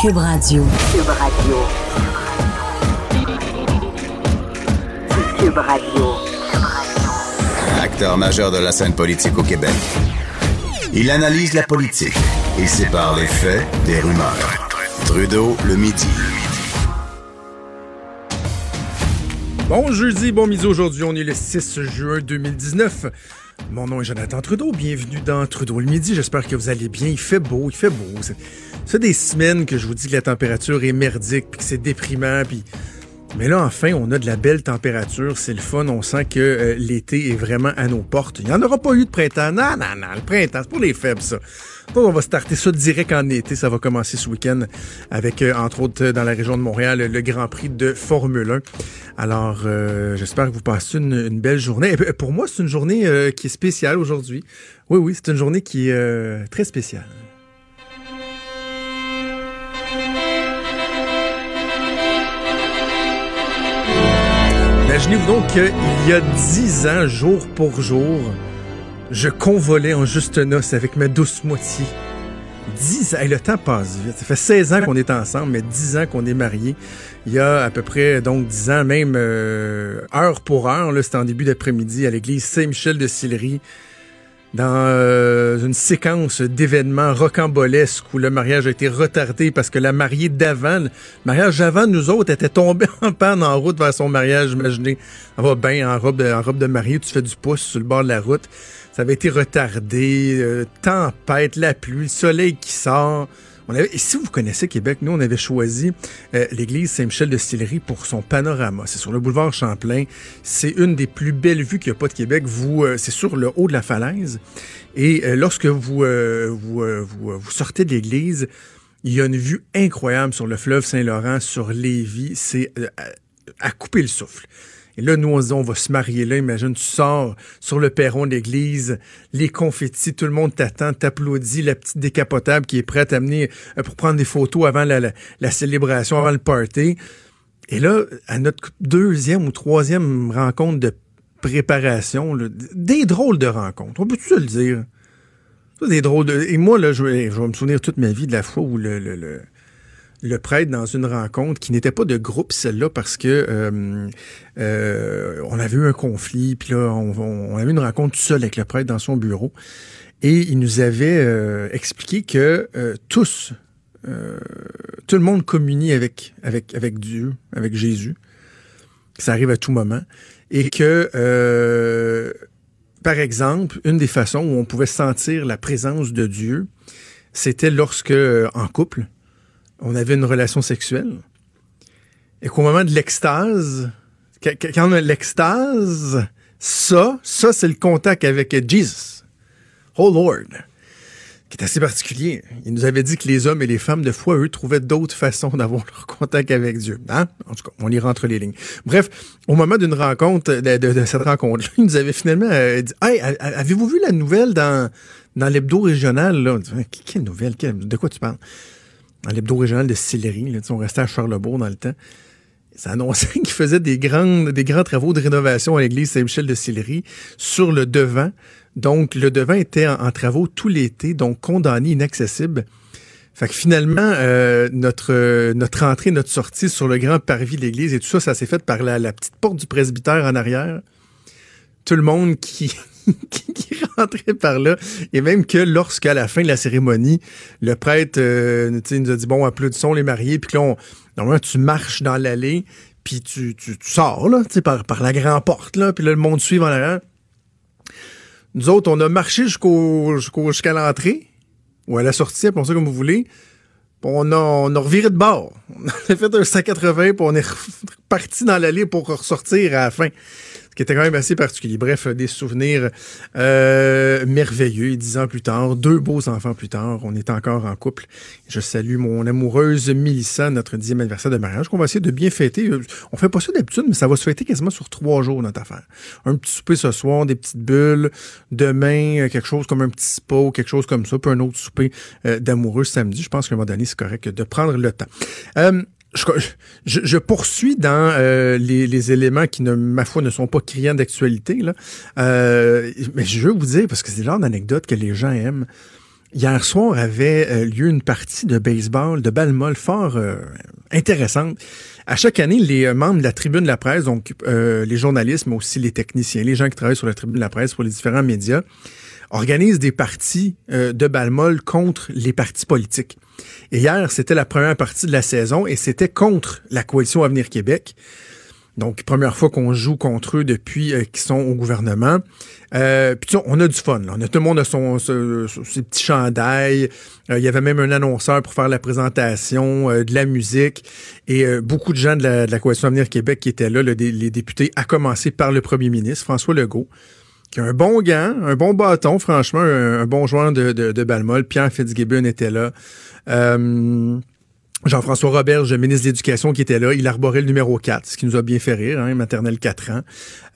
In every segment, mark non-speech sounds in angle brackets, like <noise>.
Cube Radio. Cube Radio. Cube Radio. Acteur majeur de la scène politique au Québec. Il analyse la politique et sépare les faits des rumeurs. Trudeau le midi. Bon jeudi, bon midi aujourd'hui, on est le 6 juin 2019. Mon nom est Jonathan Trudeau, bienvenue dans Trudeau le midi, j'espère que vous allez bien, il fait beau, il fait beau. C'est- des semaines que je vous dis que la température est merdique, puis que c'est déprimant, puis... Mais là, enfin, on a de la belle température, c'est le fun, on sent que euh, l'été est vraiment à nos portes. Il n'y en aura pas eu de printemps, non, non, non, le printemps, c'est pour les faibles, ça. Pas on va starter ça direct en été, ça va commencer ce week-end avec, euh, entre autres, euh, dans la région de Montréal, le Grand Prix de Formule 1. Alors, euh, j'espère que vous passez une, belle journée. Pour moi, c'est une journée euh, qui est spéciale aujourd'hui. Oui, oui, c'est une journée qui est euh, très spéciale. Imaginez-vous donc qu'il y a dix ans, jour pour jour, je convolais en juste noces avec ma douce moitié. 10 ans, Hey, le temps passe vite. Ça fait 16 ans qu'on est ensemble, mais 10 ans qu'on est mariés. Il y a à peu près donc 10 ans, même euh, heure pour heure, c'était en début d'après-midi à l'église Saint-Michel de Sillery, dans euh, une séquence d'événements rocambolesques où le mariage a été retardé parce que la mariée d'avant, le mariage d'avant, nous autres, était tombée <laughs> en panne en route vers son mariage. Imaginez, elle va bien en robe, de, en robe de mariée, tu fais du pouce sur le bord de la route. Ça avait été retardé, euh, tempête, la pluie, le soleil qui sort. Et si vous connaissez Québec, nous, on avait choisi euh, l'église Saint-Michel de Sillery pour son panorama. C'est sur le boulevard Champlain. C'est une des plus belles vues qu'il n'y a pas de Québec. Vous, euh, c'est sur le haut de la falaise. Et lorsque vous, vous, vous, sortez de l'église, il y a une vue incroyable sur le fleuve Saint-Laurent, sur Lévis. C'est à couper le souffle. Et là, on va se marier là. Imagine, tu sors sur le perron de l'église, les confettis, tout le monde t'attend, t'applaudit, la petite décapotable qui est prête à amener euh, pour prendre des photos avant la, célébration, avant le party. Et là, à notre deuxième ou troisième rencontre de préparation, des drôles de rencontres. On peut se le dire? Des drôles de... Et moi, là, je vais, me souvenir toute ma vie de la fois où le, le prêtre dans une rencontre qui n'était pas de groupe celle-là parce que euh, euh, on avait eu un conflit puis là on, on, on avait une rencontre tout seul avec le prêtre dans son bureau. Et il nous avait euh, expliqué que tous tout le monde communie avec avec avec Dieu avec Jésus ça arrive à tout moment et que par exemple une des façons où on pouvait sentir la présence de Dieu c'était lorsque en couple on avait une relation sexuelle et qu'au moment de l'extase, quand on a l'extase, ça, ça, c'est le contact avec Jesus. Oh Lord. Qui est assez particulier. Il nous avait dit que les hommes et les femmes, de fois, eux, trouvaient d'autres façons d'avoir leur contact avec Dieu. Hein? En tout cas, on lira entre les lignes. Bref, au moment d'une rencontre, de, cette rencontre-là, il nous avait finalement euh, dit Hey, avez-vous vu la nouvelle dans, dans l'hebdo régional? Quelle nouvelle? De quoi tu parles? Dans l'hebdo régional de Sillery. Sais, on restait à Charlebourg dans le temps. Ça annonçait <laughs> qu'il faisait des, grands travaux de rénovation à l'église Saint-Michel de Sillery sur le devant. Donc, le devant était en, travaux tout l'été, donc condamné, inaccessible. Fait que finalement, euh, notre, notre entrée, notre sortie sur le grand parvis de l'église et tout ça, ça s'est fait par la petite porte du presbytère en arrière. Tout le monde <laughs> qui, qui, rentrait par là. Et même que lorsqu'à la fin de la cérémonie, le prêtre euh, nous a dit, bon, applaudissons les mariés. Puis que là, on- normalement, tu marches dans l'allée, puis tu, tu, sors par, la grande porte. Là, puis là, le monde suit en arrière. Nous autres, on a marché jusqu'à l'entrée, ou à la sortie, appelons ça comme vous voulez. On a, on a reviré de bord. <laughs> On a fait un 180, puis on est reparti dans l'allée pour ressortir à la fin ce qui était quand même assez particulier. Bref, des souvenirs euh, merveilleux. Dix ans plus tard, deux beaux enfants plus tard, on est encore en couple. Je salue mon amoureuse Mélissa, notre dixième anniversaire de mariage, qu'on va essayer de bien fêter. On fait pas ça d'habitude, mais ça va se fêter quasiment sur trois jours, notre affaire. Un petit souper ce soir, des petites bulles. Demain, quelque chose comme un petit spa, quelque chose comme ça, puis un autre souper euh, d'amoureux samedi. Je pense qu'à un moment donné, c'est correct de prendre le temps. Euh, je, je, poursuis dans euh, les, les, éléments qui, ne, ma foi, ne sont pas criants d'actualité. Euh, mais je veux vous dire, parce que c'est le genre d'anecdote que les gens aiment. Hier soir avait euh, lieu une partie de baseball, de balle molle fort intéressante. À chaque année, les membres de la tribune de la presse, donc les journalistes, mais aussi les techniciens, les gens qui travaillent sur la tribune de la presse pour les différents médias, organisent des parties de balle molle contre les partis politiques. Et hier, c'était la première partie de la saison et c'était contre la coalition Avenir Québec. Donc, première fois qu'on joue contre eux depuis euh, qu'ils sont au gouvernement. Euh, puis on a du fun. Là. On a, tout le monde a son, ses petits chandails. Euh, il y avait même un annonceur pour faire la présentation, de la musique. Et beaucoup de gens de la, Coalition Avenir Québec qui étaient là, les députés, à commencer par le premier ministre, François Legault, un bon gant, un bon bâton, franchement, un, bon joueur de, de, de Pierre Fitzgibbon était là. Euh, Jean-François Roberge, ministre de l'Éducation, qui était là, il arborait le numéro 4, ce qui nous a bien fait rire, hein, maternelle 4 ans.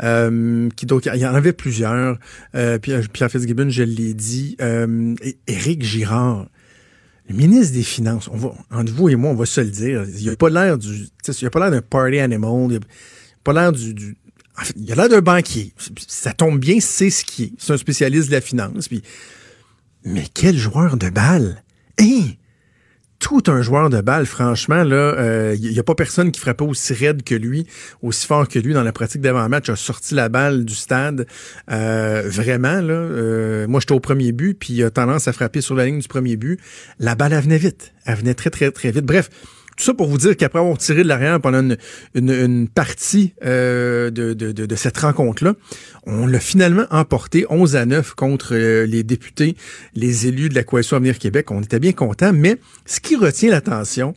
Euh, qui, donc, il y en avait plusieurs. Euh, Pierre, Pierre Fitzgibbon, je l'ai dit. Euh, Éric Girard, le ministre des Finances, on va, entre vous et moi, on va se le dire, il a pas l'air du, il a pas l'air d'un party animal, il a pas l'air du, il a l'air d'un banquier. Ça tombe bien, c'est ce qui est. C'est un spécialiste de la finance. Puis, mais quel joueur de balle! Hein? tout un joueur de balle, franchement, là, il euh, n'y a pas personne qui frappait aussi raide que lui, aussi fort que lui dans la pratique d'avant-match, a sorti la balle du stade. Euh, vraiment, là, euh, moi j'étais au premier but, puis il a tendance à frapper sur la ligne du premier but. La balle, elle venait vite. Elle venait très, très, très vite. Bref, tout ça pour vous dire qu'après avoir tiré de l'arrière pendant une, partie euh, de, cette rencontre-là, on l'a finalement emporté 11 à 9 contre euh, les députés, les élus de la Coalition Avenir Québec. On était bien contents, mais ce qui retient l'attention,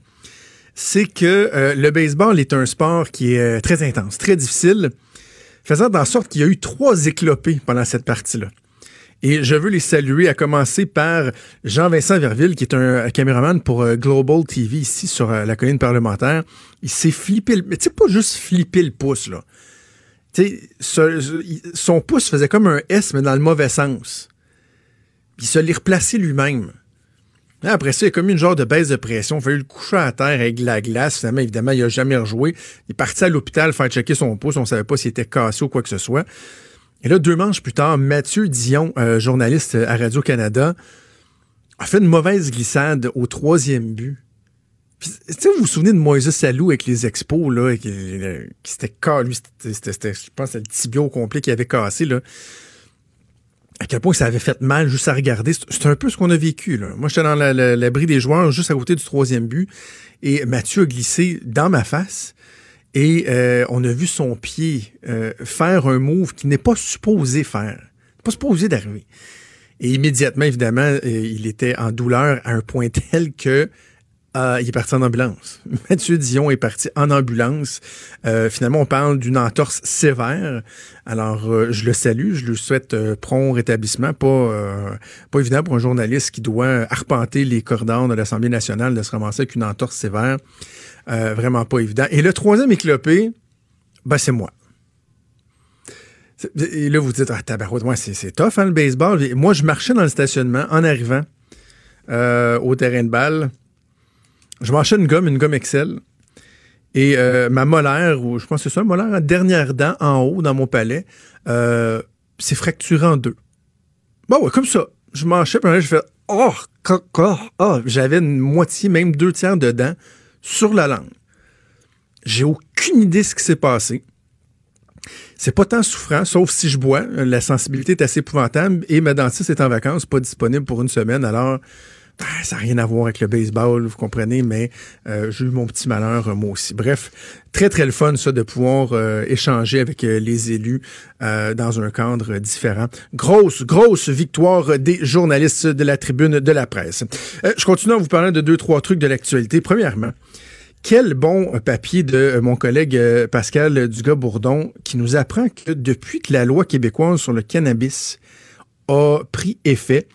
c'est que euh, le baseball est un sport qui est très intense, très difficile, faisant en sorte qu'il y a eu trois éclopés pendant cette partie-là. Et je veux les saluer, à commencer par Jean-Vincent Verville, qui est un caméraman pour euh, Global TV ici sur euh, la colline parlementaire. Il s'est flippé, le... mais tu sais, pas juste flipper le pouce, son pouce faisait comme un S, mais dans le mauvais sens. Il se l'est replacé lui-même. Après ça, il a comme une genre de baisse de pression. Il a fallu le coucher à terre avec la glace. Finalement, évidemment, il n'a jamais rejoué. Il est parti à l'hôpital faire checker son pouce. On ne savait pas s'il était cassé ou quoi que ce soit. Et là, deux manches plus tard, Mathieu Dion, euh, journaliste à Radio-Canada, a fait une mauvaise glissade au troisième but. Vous vous souvenez de Moïse Salou avec les expos, là, qui, qui s'était cassé, c'était, je pense, le tibio complet qui avait cassé, là. À quel point ça avait fait mal juste à regarder. C'est un peu ce qu'on a vécu. Moi, j'étais dans l'abri des joueurs, juste à côté du troisième but, et Mathieu a glissé dans ma face. Et euh, on a vu son pied euh, faire un move qui n'est pas supposé faire, pas supposé d'arriver. Et immédiatement, évidemment, euh, il était en douleur à un point <laughs> tel que il est parti en ambulance. <laughs> Mathieu Dion est parti en ambulance. finalement, on parle d'une entorse sévère. Alors, je le salue, je lui souhaite prompt rétablissement. Pas, pas évident pour un journaliste qui doit arpenter les cordons de l'Assemblée nationale de se ramasser avec une entorse sévère. Euh, vraiment pas évident. Et le troisième éclopé, ben, c'est moi. Et là, vous dites, ah, tabarouette, moi, c'est tough, hein, le baseball. moi, je marchais dans le stationnement en arrivant euh, au terrain de balle. Je marchais une gomme, une gomme Excel. Et euh, ma molaire, ou je pense que c'est ça, molaire, dernière dent en haut dans mon palais, s'est fracturée en deux. Bon, ouais, comme ça. Je marchais, puis je fais, oh, oh, oh, j'avais une moitié, même deux tiers de dents sur la langue. J'ai aucune idée de ce qui s'est passé. C'est pas tant souffrant, sauf si je bois. La sensibilité est assez épouvantable et ma dentiste est en vacances, pas disponible pour une semaine. Alors, ben, ça n'a rien à voir avec le baseball, vous comprenez, mais euh, j'ai eu mon petit malheur, euh, moi aussi. Bref, très, très le fun, ça, de pouvoir euh, échanger avec les élus dans un cadre différent. Grosse, grosse victoire des journalistes de la tribune de la presse. je continue en vous parlant de deux, trois trucs de l'actualité. Premièrement, quel bon papier de euh, mon collègue euh, Pascal Dugas-Bourdon qui nous apprend que depuis que la loi québécoise sur le cannabis a pris effet,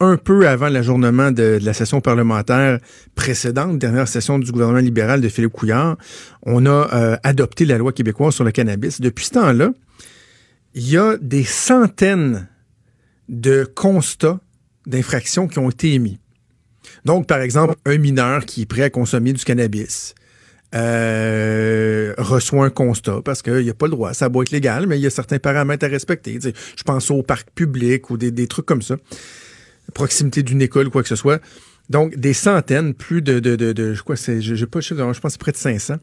un peu avant l'ajournement de, la session parlementaire précédente, dernière session du gouvernement libéral de Philippe Couillard, on a euh, adopté la loi québécoise sur le cannabis. Depuis ce temps-là, il y a des centaines de constats d'infractions qui ont été émis. Donc, par exemple, un mineur qui est prêt à consommer du cannabis euh, reçoit un constat parce qu'il n'y a pas le droit. Ça doit être légal, mais il y a certains paramètres à respecter. je pense au parc public ou des, trucs comme ça. Proximité d'une école, quoi que ce soit. Donc, des centaines, plus de, de, de, je crois, c'est, j'ai pas je pense que c'est près de 500.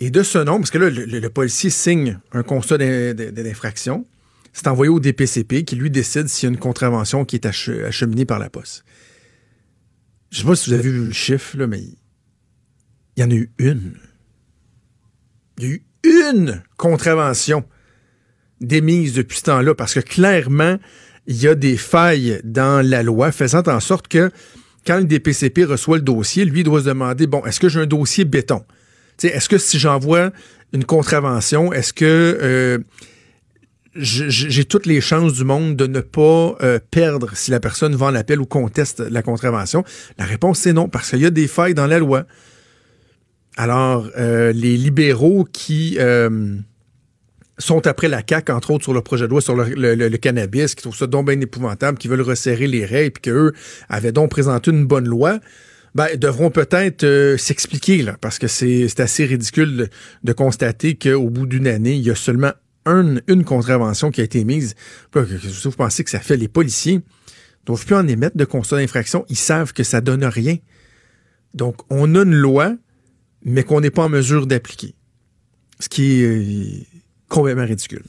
Et de ce nombre, parce que là, le, le policier signe un constat d'infraction, c'est envoyé au DPCP qui lui décide s'il y a une contravention qui est acheminée par la poste. Je sais pas si vous avez vu le chiffre, là, mais il y en a eu une. Il y a eu une contravention démise depuis ce temps-là, parce que clairement, il y a des failles dans la loi faisant en sorte que quand le DPCP reçoit le dossier, lui doit se demander, bon, est-ce que j'ai un dossier béton? Est-ce que si j'envoie une contravention, est-ce que euh, j'ai toutes les chances du monde de ne pas euh, perdre si la personne vend l'appel ou conteste la contravention? La réponse, c'est non, parce qu'il y a des failles dans la loi. Alors, euh, les libéraux qui sont après la CAQ, entre autres sur le projet de loi sur le, cannabis, qui trouvent ça donc bien épouvantable, qui veulent resserrer les règles, puis qu'eux avaient donc présenté une bonne loi, ben, devront peut-être s'expliquer, là, parce que c'est assez ridicule de, de constater qu'au bout d'une année, il y a seulement une contravention qui a été mise. Vous pensez que ça fait les policiers? Ne doivent plus en émettre de constat d'infraction. Ils savent que ça donne rien. Donc, on a une loi, mais qu'on n'est pas en mesure d'appliquer. Ce qui euh, complètement ridicule.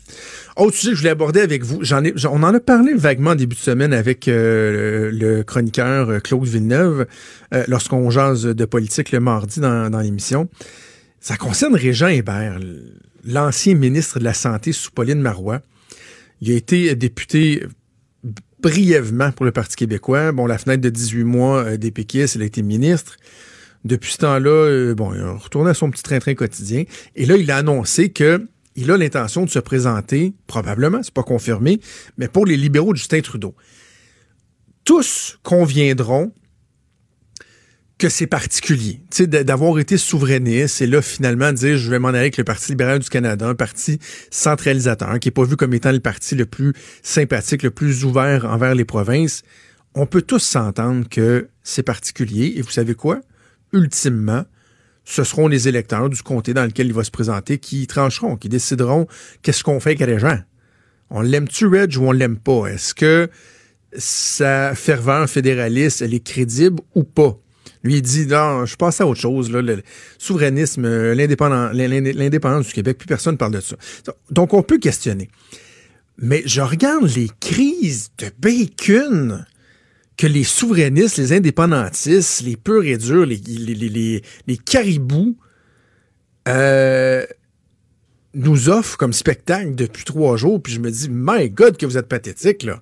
Autre sujet que je voulais aborder avec vous, j'en ai, on en a parlé vaguement en début de semaine avec euh, le chroniqueur euh, Claude Villeneuve lorsqu'on jase de politique le mardi dans, dans l'émission. Ça concerne Régent Hébert, l'ancien ministre de la Santé sous Pauline Marois. Il a été député brièvement pour le Parti québécois. Bon, la fenêtre de 18 mois euh, des péquistes, il a été ministre. Depuis ce temps-là, euh, bon, il a retourné à son petit train-train quotidien. Et là, il a annoncé que il a l'intention de se présenter, probablement, c'est pas confirmé, mais pour les libéraux de Justin Trudeau. Tous conviendront que c'est particulier, tu d'avoir été souverainiste et là finalement dire je vais m'en aller avec le Parti libéral du Canada, un parti centralisateur qui est pas vu comme étant le parti le plus sympathique, le plus ouvert envers les provinces. On peut tous s'entendre que c'est particulier et vous savez quoi? Ultimement, ce seront les électeurs du comté dans lequel il va se présenter qui trancheront, qui décideront qu'est-ce qu'on fait avec les gens. On l'aime-tu Reg ou on l'aime pas? Est-ce que sa ferveur fédéraliste elle est crédible ou pas? Lui, il dit, non, je passe à autre chose, le souverainisme, euh, l'indépendance du Québec, plus personne ne parle de ça. Donc, on peut questionner. Mais je regarde les crises de bacon que les souverainistes, les indépendantistes, les purs et durs, les, les, caribous euh, nous offrent comme spectacle depuis trois jours. Puis je me dis, my God, que vous êtes pathétique, là.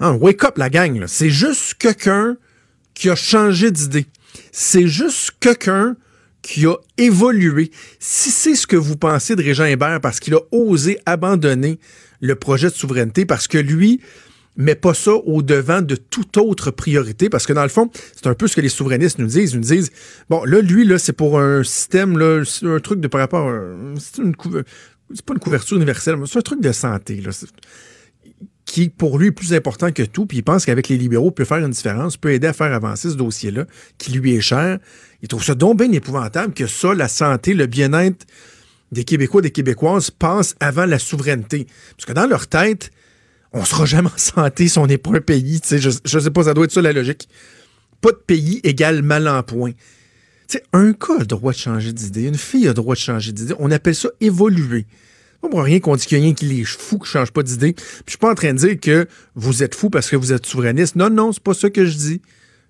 Hein, wake up, la gang, là. C'est juste quelqu'un qui a changé d'idée. C'est juste quelqu'un qui a évolué. Si c'est ce que vous pensez de Régent Hébert parce qu'il a osé abandonner le projet de souveraineté, parce que lui met pas ça au devant de toute autre priorité, parce que dans le fond, c'est un peu ce que les souverainistes nous disent. Ils nous disent, bon, là, lui, là, c'est pour un système, là, un truc de par rapport à, c'est une c'est pas une couverture universelle, mais c'est un truc de santé, là qui, pour lui, est plus important que tout, puis il pense qu'avec les libéraux, peut faire une différence, peut aider à faire avancer ce dossier-là, qui lui est cher. Il trouve ça donc bien épouvantable que ça, la santé, le bien-être des Québécois, des Québécoises, passe avant la souveraineté. Parce que dans leur tête, on sera jamais en santé si on n'est pas un pays. Je, je sais pas, ça doit être ça la logique. Pas de pays égale mal en point. un cas a le droit de changer d'idée, une fille a le droit de changer d'idée. On appelle ça évoluer. Pas pour rien qu'on dit qu'il y a rien qui est fou, qui change pas d'idée. Puis je suis pas en train de dire que vous êtes fou parce que vous êtes souverainiste. Non, non, c'est pas ça que je dis.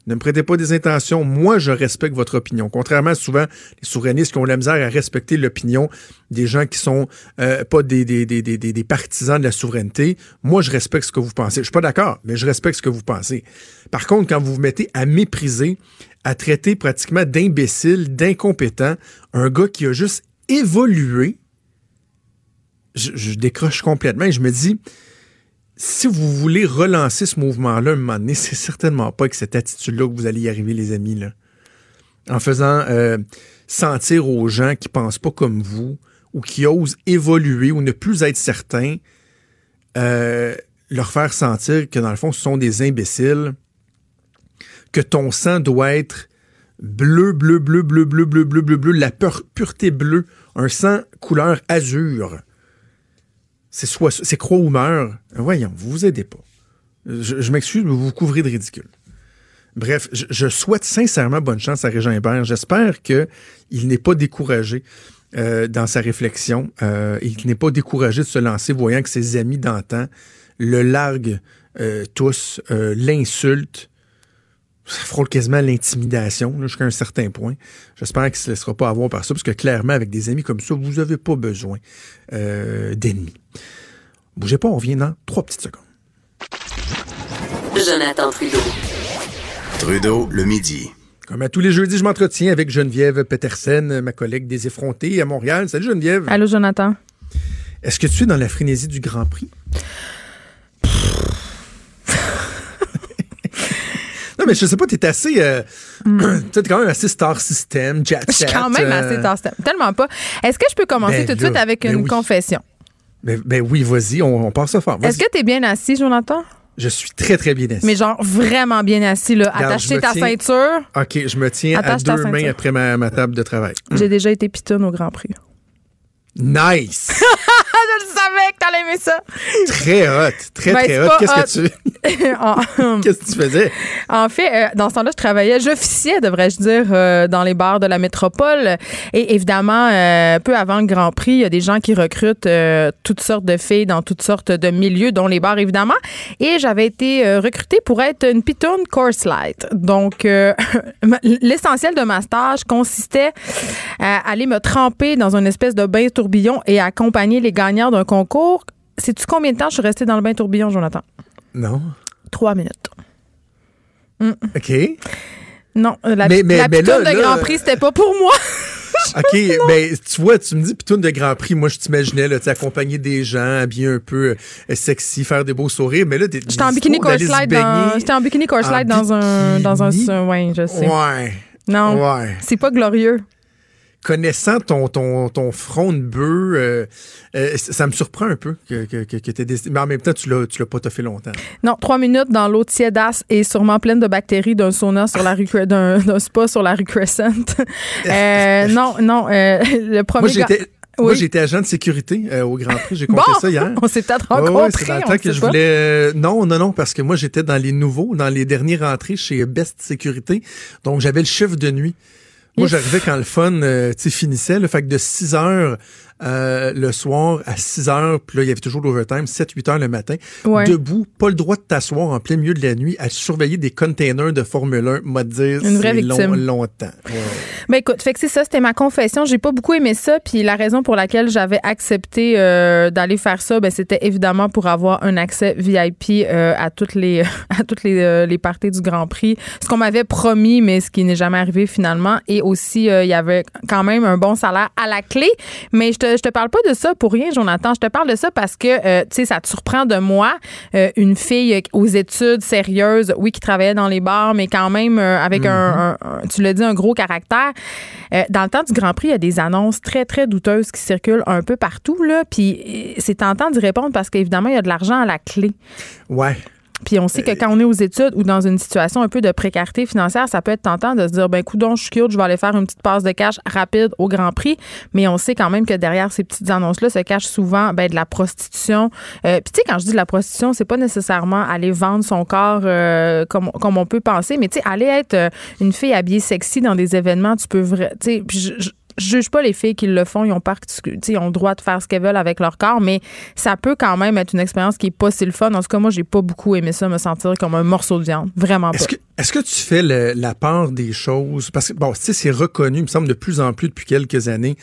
Ne me prêtez pas des intentions. Moi, je respecte votre opinion. Contrairement souvent les souverainistes qui ont la misère à respecter l'opinion des gens qui sont euh, pas des, des, des, des, des partisans de la souveraineté. Moi, je respecte ce que vous pensez. Je suis pas d'accord, mais je respecte ce que vous pensez. Par contre, quand vous vous mettez à mépriser, à traiter pratiquement d'imbécile, d'incompétent, un gars qui a juste évolué, je, je décroche complètement et je me dis, si vous voulez relancer ce mouvement-là un moment donné, <laughs> c'est certainement pas avec cette attitude-là que vous allez y arriver, les amis. Là. En faisant euh, sentir aux gens qui pensent pas comme vous ou qui osent évoluer ou ne plus être certains, euh, leur faire sentir que dans le fond, ce sont des imbéciles, que ton sang doit être bleu, bleu, bleu, bleu, bleu, bleu, bleu, bleu, bleu, la pureté bleue, un sang couleur azur c'est croix ou meurt. Voyons, vous vous aidez pas. Je, m'excuse, mais vous vous couvrez de ridicule. Bref, je, souhaite sincèrement bonne chance à Régent Hébert. J'espère qu'il n'est pas découragé euh, dans sa réflexion euh, qu'il n'est pas découragé de se lancer, voyant que ses amis d'antan le larguent euh, tous, l'insultent. Ça frôle quasiment l'intimidation jusqu'à un certain point. J'espère qu'il ne se laissera pas avoir par ça, parce que clairement, avec des amis comme ça, vous n'avez pas besoin d'ennemis. Bougez pas, on revient dans trois petites secondes. Jonathan Trudeau. Trudeau, le midi. Comme à tous les jeudis, je m'entretiens avec Geneviève Petersen, ma collègue des effrontés à Montréal. Salut Geneviève. Allô Jonathan. Est-ce que tu es dans la frénésie du Grand Prix? Non, mais je sais pas, tu es assez. Euh, mm. tu es quand même assez star system, jet. Je suis quand même assez euh, star system. Tellement pas. Est-ce que je peux commencer Ben tout de suite avec ben une oui. confession? Ben, ben oui, vas-y, on, on passe ça fort. Est-ce que tu es bien assis, Jonathan? Je suis très, très bien assis. Mais genre vraiment bien assis, là. Regarde, Attaché ta tiens- ceinture? OK, je me tiens Attache à deux mains après ma, ma table de travail. J'ai déjà été pitonne au Grand Prix. Nice! <laughs> je le savais que t'allais aimer ça. très hot, très, Ben, très hot. Qu'est-ce que tu <laughs> en, <laughs> qu'est-ce que tu faisais? en fait, euh, dans ce temps-là, je travaillais, j'officiais, devrais-je dire, euh, dans les bars de la métropole. Et évidemment, euh, peu avant le Grand Prix, il y a des gens qui recrutent toutes sortes de filles dans toutes sortes de milieux, dont les bars, évidemment. Et j'avais été recrutée pour être une pitoune course light. Donc, l'essentiel de ma stage consistait à aller me tremper dans une espèce de bain tourbillon et accompagner les gagnants d'un concours. Sais-tu combien de temps je suis restée dans le bain tourbillon, Jonathan? Non. Trois minutes. OK. Non, la, Mais- mais- la mais là, de là- Grand Prix, c'était pas pour moi. <laughs> OK, ben tu vois, tu me dis pitoune de Grand Prix, moi je t'imaginais là, accompagner des gens, habiller un peu euh, sexy, faire des beaux sourires, mais là t'es J'étais en bikini course light dans, j'étais en bikini course light dans un, dans un, ouais, je sais. Ouais. Non, Ouais. c'est pas glorieux. Connaissant ton, ton, ton front de bœuf, euh, euh, ça me surprend un peu que, que, que, décidé. Mais en même temps, tu l'as, tu l'as pas fait longtemps. Non, trois minutes dans l'eau tiédasse et sûrement pleine de bactéries d'un sauna sur la rue, <laughs> d'un, d'un spa sur la rue Crescent. <laughs> Euh, <laughs> non, non, le premier Moi, j'étais, moi, j'étais agent de sécurité euh, au Grand Prix. J'ai compté Bon, ça hier. on s'est peut-être ouais, rencontrés. c'est dans le on temps que je voulais. euh, non, non, non, parce que moi, j'étais dans les nouveaux, dans les derniers rentrées chez Best Sécurité. Donc, j'avais le chiffre de nuit. Moi, j'arrivais quand le fun euh, finissait. Là, fait que de 6 heures euh, le soir à 6 heures, puis là, il y avait toujours l'overtime, 7-8 heures le matin. Ouais. Debout, pas le droit de t'asseoir en plein milieu de la nuit à surveiller des containers de Formule 1, m'a dire, Une vraie c'est long- victime. longtemps. Ouais. Ben écoute, fait que c'est ça, c'était ma confession. J'ai pas beaucoup aimé ça, puis la raison pour laquelle j'avais accepté euh, d'aller faire ça, ben c'était évidemment pour avoir un accès VIP euh, à toutes les <laughs> à toutes les, les parties du Grand Prix. Ce qu'on m'avait promis, mais ce qui n'est jamais arrivé finalement. Et aussi, il y avait quand même un bon salaire à la clé. Mais je te je te parle pas de ça pour rien, Jonathan. Je te parle de ça parce que euh, tu sais, ça te surprend de moi, euh, une fille aux études sérieuses, oui, qui travaillait dans les bars, mais quand même euh, avec un, un- un- tu l'as dit, un gros caractère. Dans le temps du Grand Prix, il y a des annonces très, très douteuses qui circulent un peu partout. Là, puis c'est tentant d'y répondre parce qu'évidemment, il y a de l'argent à la clé. Ouais. Puis on sait que quand on est aux études ou dans une situation un peu de précarité financière, ça peut être tentant de se dire, ben coudon, je suis cute, je vais aller faire une petite passe de cash rapide au Grand Prix. Mais on sait quand même que derrière ces petites annonces-là se cache souvent ben, de la prostitution. Euh, Puis tu sais, quand je dis de la prostitution, c'est pas nécessairement aller vendre son corps euh, comme, comme on peut penser, mais tu sais, aller être euh, une fille habillée sexy dans des événements, tu peux vrai, tu sais, je- juge pas les filles qui le font, ils ont, ils le droit de faire ce qu'elles veulent avec leur corps, mais ça peut quand même être une expérience qui est pas si le fun. En tout cas, moi, j'ai pas beaucoup aimé ça, me sentir comme un morceau de viande. Vraiment pas. Est-ce que, tu fais le- la part des choses? Parce que, bon, tu sais, c'est reconnu, il me semble, de plus en plus depuis quelques années,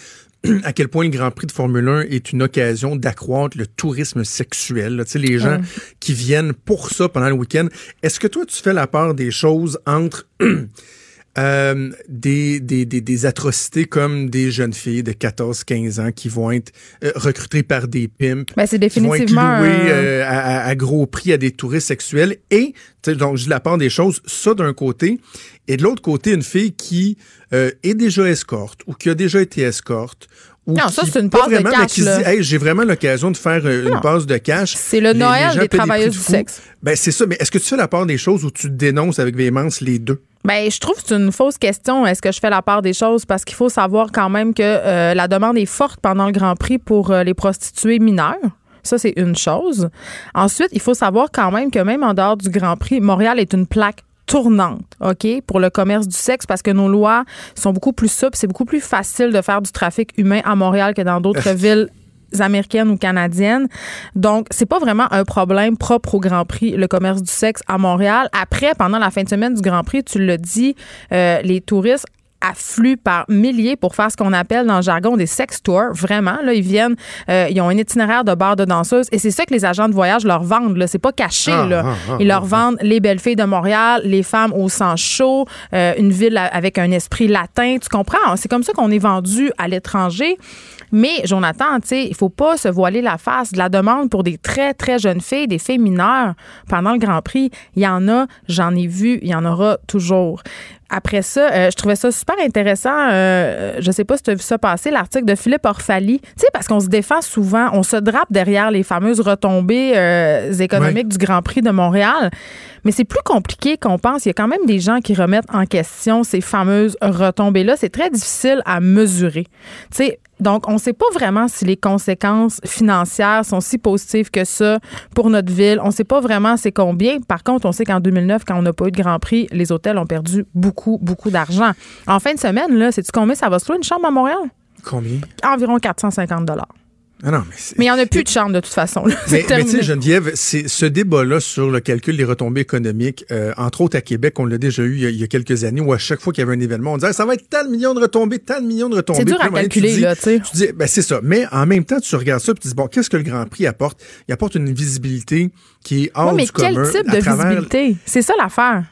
<clears throat> à quel point le Grand Prix de Formule 1 est une occasion d'accroître le tourisme sexuel. là. Tu sais, les gens qui viennent pour ça pendant le week-end. Est-ce que toi, tu fais la part des choses entre <clears throat> euh, des, des, des, des atrocités comme des jeunes filles de 14-15 ans qui vont être euh, recrutées par des pimps, Ben, c'est qui vont être définitivement. un- euh, à, gros prix à des touristes sexuels. Et, donc, je la part des choses, ça d'un côté. Et de l'autre côté, une fille qui est déjà escorte ou qui a déjà été escorte. Ou Non, ça, c'est une pas passe de vraiment, mais cash, là. dit, hey, j'ai vraiment l'occasion de faire euh, une passe de cash. C'est le Les- Noël des travailleuses de du sexe. Ben, c'est ça. Mais est-ce que tu fais la part des choses où tu dénonces avec véhémence les deux? Ben, je trouve que c'est une fausse question. Est-ce que je fais la part des choses? Parce qu'il faut savoir quand même que euh, la demande est forte pendant le Grand Prix pour euh, les prostituées mineures. Ça, c'est une chose. Ensuite, il faut savoir quand même que même en dehors du Grand Prix, Montréal est une plaque tournante, OK, pour le commerce du sexe parce que nos lois sont beaucoup plus souples. C'est beaucoup plus facile de faire du trafic humain à Montréal que dans d'autres <laughs> villes américaines ou canadiennes. Donc, c'est pas vraiment un problème propre au Grand Prix, le commerce du sexe à Montréal. Après, pendant la fin de semaine du Grand Prix, tu l'as dit, euh, les touristes affluent par milliers pour faire ce qu'on appelle dans le jargon des sex tours. Vraiment, là, ils viennent, euh, ils ont un itinéraire de bar de danseuses et c'est ça que les agents de voyage leur vendent. Là, c'est pas caché. Ah, là. ah, ah, ils leur vendent les belles filles de Montréal, les femmes au sang chaud, euh, une ville avec un esprit latin. Tu comprends? C'est comme ça qu'on est vendu à l'étranger. Mais Jonathan, tu sais, il faut pas se voiler la face. De la demande pour des très très jeunes filles, des filles mineures pendant le Grand Prix, il y en a, j'en ai vu, il y en aura toujours. Après ça, euh, je trouvais ça super intéressant. Euh, je sais pas si tu as vu ça passer, l'article de Philippe Orphalie. Tu sais, parce qu'on se défend souvent, on se drape derrière les fameuses retombées euh, économiques du Grand Prix de Montréal. Mais c'est plus compliqué qu'on pense. Il y a quand même des gens qui remettent en question ces fameuses retombées-là. C'est très difficile à mesurer. Tu sais, donc, on ne sait pas vraiment si les conséquences financières sont si positives que ça pour notre ville. On ne sait pas vraiment c'est combien. Par contre, on sait qu'en 2009, quand on n'a pas eu de Grand Prix, les hôtels ont perdu beaucoup, beaucoup d'argent. En fin de semaine, là, sais-tu combien ça va se louer une chambre à Montréal? Combien? Environ 450 Ah non, mais Mais il n'y en a plus de chambre de toute façon. là. <laughs> Mais, mais tu sais, Geneviève, c'est ce débat-là sur le calcul des retombées économiques, euh, entre autres à Québec, on l'a déjà eu il y, a, il y a quelques années, où à chaque fois qu'il y avait un événement, on disait ça va être tant de millions de retombées, tant de millions de retombées. C'est dur à moment tu calculer, dis- là, tu sais. Tu dis, ben c'est ça. Mais en même temps, tu regardes ça et tu dis, bon, qu'est-ce que le Grand Prix apporte? Il apporte une visibilité qui est hors Ouais, mais du quel commun. type de visibilité? C'est ça l'affaire.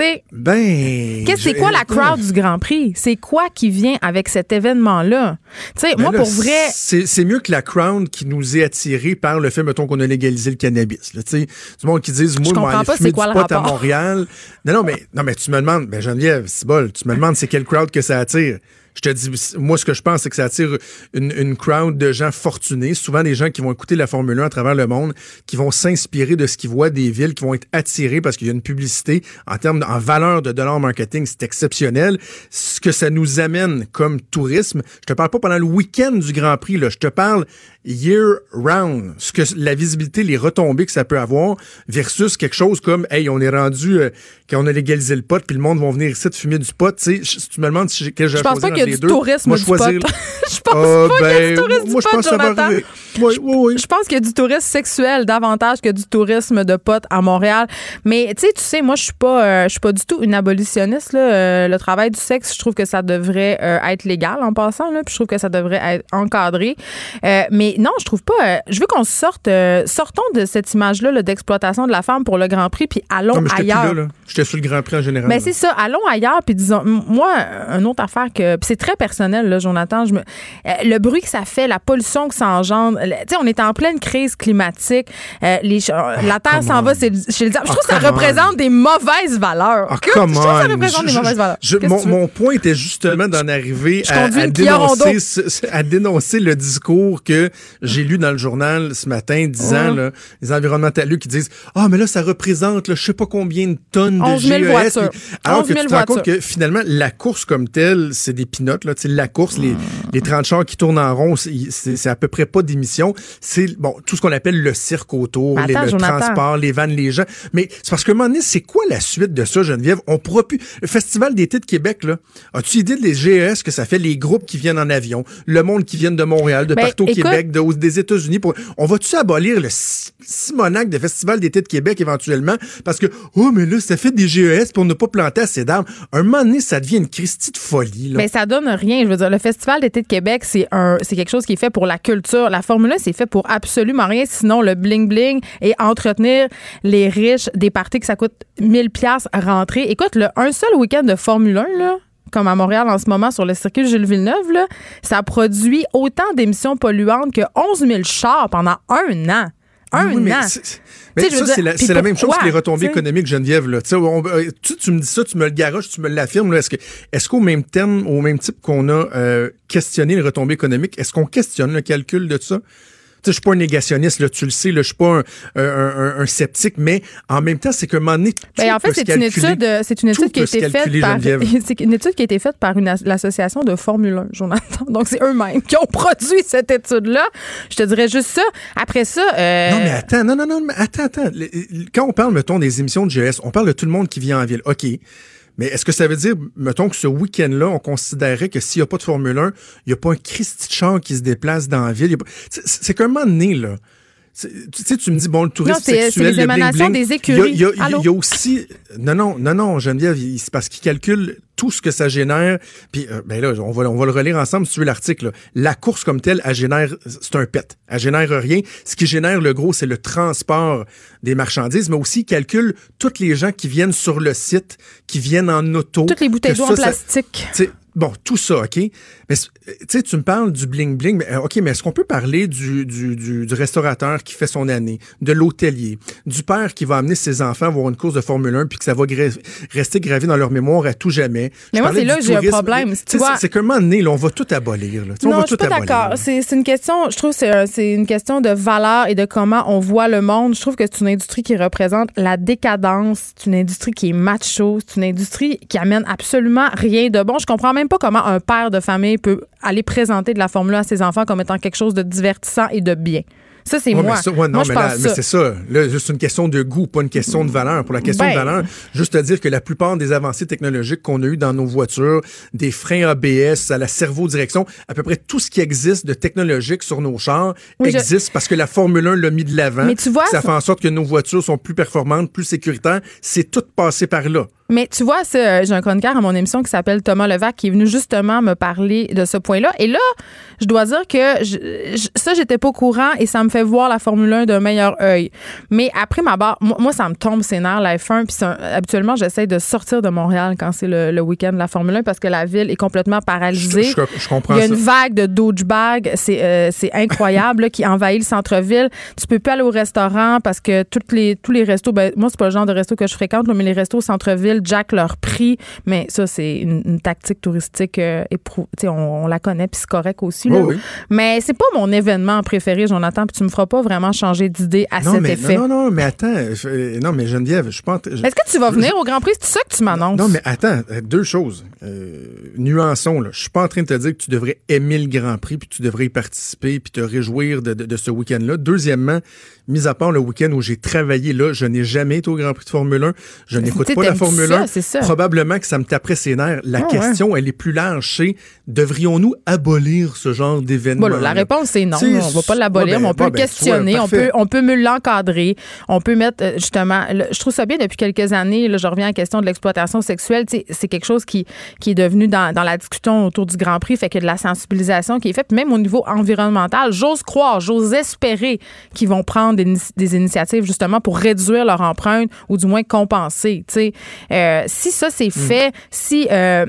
Sais, Ben. Qu'est-ce c'est quoi la crowd du Grand Prix? C'est quoi qui vient avec cet événement-là? Tu sais, Ben moi, là, pour vrai, C'est c'est mieux que la crowd qui nous est attirée par le fait, mettons, qu'on a légalisé le cannabis. Tu sais, du monde qui disent, moi, je comprends pas c'est quoi le à. Montréal. Non, non, mais, non, mais tu me demandes, ben Geneviève, c'est bol, tu me demandes c'est quelle crowd que ça attire? Je te dis, moi, ce que je pense, c'est que ça attire une, crowd de gens fortunés, souvent des gens qui vont écouter la Formule 1 à travers le monde, qui vont s'inspirer de ce qu'ils voient des villes, qui vont être attirés parce qu'il y a une publicité en termes, en valeur de dollars marketing, c'est exceptionnel. Ce que ça nous amène comme tourisme, je te parle pas pendant le week-end du Grand Prix, là, je te parle year round, ce que la visibilité, les retombées que ça peut avoir versus quelque chose comme, hey, on est rendu euh, quand on a légalisé le pot, puis le monde va venir ici de fumer du pot. Tu sais, si tu me demandes si j'ai- quel je pense pas qu'il y a du tourisme moi, du choisir- pot. je pense pas qu'il y a ben, du tourisme moi, du je pot, que Jonathan. arriver. Oui, oui, oui. Je pense qu'il y a du tourisme sexuel davantage que du tourisme de potes à Montréal. Mais tu sais, tu sais, moi je suis pas, euh, je suis pas du tout une abolitionniste. Là. Euh, le travail du sexe, je trouve que ça devrait euh, être légal en passant. Là, puis je trouve que ça devrait être encadré. Euh, mais non, je trouve pas. euh, je veux qu'on sorte, euh, sortons de cette image-là là, d'exploitation de la femme pour le Grand Prix, puis allons Non, mais ailleurs. J'étais sur le Grand Prix en général. Ben là. c'est ça. Allons ailleurs puis disons. Moi, une autre affaire que puis c'est très personnel là, Jonathan. Je me, euh, le bruit que ça fait, la pollution que ça engendre. Tu sais, on est en pleine crise climatique. Euh, les, ch- la terre s'en va c'est- chez. Je Ah, trouve que ça come on. représente des mauvaises valeurs. Ah, Que- je trouve que ça représente des Je- mauvaises valeurs. je- mon, point était justement d'en arriver dénoncer, à dénoncer le discours que J'ai lu dans le journal ce matin disant, là, les environnementalistes qui disent, ah, mais là, ça représente, là, je sais pas combien de tonnes de 11 000 GES. Puis- Alors 11 que 000 tu te rends compte que finalement, la course comme telle, c'est des pinottes, là. La course, les, Hmm. les 30 chars qui tournent en rond, c'est à peu près pas d'émissions. C'est, bon, tout ce qu'on appelle le cirque autour, les- le Jonathan. transport, les vannes, les gens. Mais c'est parce un moment donné, c'est quoi la suite de ça, Geneviève? On pourra plus. Le Festival d'été de Québec, là, as-tu idée des GES que ça fait les groupes qui viennent en avion, le monde qui vient de Montréal, de Ben, partout au écoute- Québec, de, des États-Unis? Pour... On va-tu abolir le si- Simonac de Festival d'été de Québec éventuellement? Parce que, oh, mais là, ça fait des GES pour ne pas planter assez d'arbres. Un moment donné, ça devient une Christie de folie. Mais ça donne rien. Je veux dire, le Festival d'été de Québec, c'est un, c'est quelque chose qui est fait pour la culture. La Formule 1, c'est fait pour absolument rien, sinon le bling-bling et entretenir les riches des parties que ça coûte 1000 pièces rentrer. Écoute, un seul week-end de Formule 1, là, comme à Montréal en ce moment sur le circuit Gilles Villeneuve, là, ça produit autant d'émissions polluantes que 11 000 chars pendant un an. Un Oui, an. Mais ça, c'est la, même chose que les retombées économiques, Geneviève. Là. On- euh, tu, tu me dis ça, tu me le garoches, tu me l'affirmes. est-ce qu'au même terme, au même type qu'on a euh, questionné les retombées économiques, est-ce qu'on questionne le calcul de ça? Je suis pas un négationniste, là, tu le sais, je suis pas un, un, un- un sceptique, mais en même temps, c'est qu'à un moment donné, tout Ben, en fait, c'est une étude, euh, c'est une étude qui a été faite par, <laughs> c'est une étude qui a été faite par une as- l'association de Formule 1, Jonathan. Donc c'est eux-mêmes qui ont <laughs> produit cette étude-là. Je te dirais juste ça. Après ça, euh, Non, mais attends, non, non, non, mais attends, attends. Quand on parle, mettons, des émissions de GS, on parle de tout le monde qui vient en ville. OK. Mais est-ce que ça veut dire, mettons, que ce week-end-là, on considérait que s'il n'y a pas de Formule 1, il n'y a pas un Christy qui se déplace dans la ville? C'est c'est qu'un moment donné, là. Tu sais, tu me dis, bon, le tourisme Non, c'est- sexuel, c'est les le émanations des écuries. Il y a, il y a- Allô? il y a aussi... Non, non, non, non, Geneviève, c'est parce qu'il calcule tout ce que ça génère. Puis, euh, ben là, on va, on va le relire ensemble si tu veux l'article. La course comme telle, elle génère... C'est un pet. Elle génère rien. Ce qui génère le gros, c'est le transport des marchandises, mais aussi il calcule tous les gens qui viennent sur le site, qui viennent en auto. toutes les bouteilles d'eau en ça- plastique. Bon, tout ça, OK? Mais c- tu sais, tu me parles du bling-bling, mais euh, OK, mais est-ce qu'on peut parler du, du, du, du restaurateur qui fait son année, de l'hôtelier, du père qui va amener ses enfants voir une course de Formule 1 puis que ça va gra- rester gravé dans leur mémoire à tout jamais? Mais Je moi, c'est là que j'ai un problème. C'est qu'à un moment donné, là, on va tout abolir. Là. Sais, on Non, va je suis tout pas d'accord. C'est une question, je trouve, que c'est un- c'est une question de valeur et de comment on voit le monde. Je trouve que c'est une industrie qui représente la décadence. C'est une industrie qui est macho. C'est une industrie qui amène absolument rien de bon. Je comprends même pas comment un père de famille peut aller présenter de la Formule 1 à ses enfants comme étant quelque chose de divertissant et de bien. Ça, c'est Ouais, moi. mais ça, ouais, non, moi, je mais, pense là, mais ça. c'est ça. Là, juste une question de goût, pas une question de valeur. Pour la question Ben. de valeur, juste à dire que la plupart des avancées technologiques qu'on a eues dans nos voitures, des freins ABS à la cerveau-direction, à peu près tout ce qui existe de technologique sur nos chars Oui, je- existe parce que la Formule 1 l'a mis de l'avant. Mais tu vois, ça ça- fait en sorte que nos voitures sont plus performantes, plus sécuritaires. C'est tout passé par là. Mais tu vois, euh, j'ai un chroniqueur à mon émission qui s'appelle Thomas Levac qui est venu justement me parler de ce point-là. Et là, je dois dire que je- je- ça, j'étais pas au courant et ça me fait voir la Formule 1 d'un meilleur œil. Mais après ma barre, moi, moi, ça me tombe ses nerfs, la F1. Puis habituellement, j'essaie de sortir de Montréal quand c'est le, le week-end de la Formule 1 parce que la ville est complètement paralysée. je- je comprends Il y a ça. une vague de douchebag, c'est euh, incroyable, là, qui envahit le centre-ville. Tu peux plus aller au restaurant parce que toutes les, tous les restos, ben, moi, c'est pas le genre de resto que je fréquente, là, mais les restos au centre-ville jack leur prix. Mais ça, c'est une, une tactique touristique euh, éprou- on, on la connaît, puis c'est correct aussi. là. Oui, oui. Mais c'est pas mon événement préféré, Jonathan, puis tu me feras pas vraiment changer d'idée à Non cet mais, effet. non, non, non, mais attends. euh, non, mais Geneviève, je train- Est-ce que tu vas venir au Grand Prix? C'est ça que tu m'annonces? Non, mais attends, euh, deux choses. Euh, nuançons, là. Je suis pas en train de te dire que tu devrais aimer le Grand Prix, puis tu devrais y participer, puis te réjouir de, de- de ce week-end-là. Deuxièmement, mis à part le week-end où j'ai travaillé là, je n'ai jamais été au Grand Prix de Formule 1. Je n'écoute pas la Formule ça, 1. c'est ça. Probablement que ça me taperait ses nerfs. La Ah, question, elle est plus large. C'est, devrions-nous abolir ce genre d'événement? Bon, la réponse, c'est non. Là. On va pas l'abolir, ouais, ben, mais on peut ouais, le ben, questionner, on, peut, on peut mieux l'encadrer, on peut mettre, euh, justement, le- je trouve ça bien depuis quelques années, là, je reviens à la question de l'exploitation sexuelle, c'est quelque chose qui, qui est devenu dans, dans la discussion autour du Grand Prix, fait que de la sensibilisation qui est faite, même au niveau environnemental, j'ose croire, j'ose espérer qu'ils vont prendre des, des initiatives justement pour réduire leur empreinte ou du moins compenser. Euh, si ça c'est fait, si euh,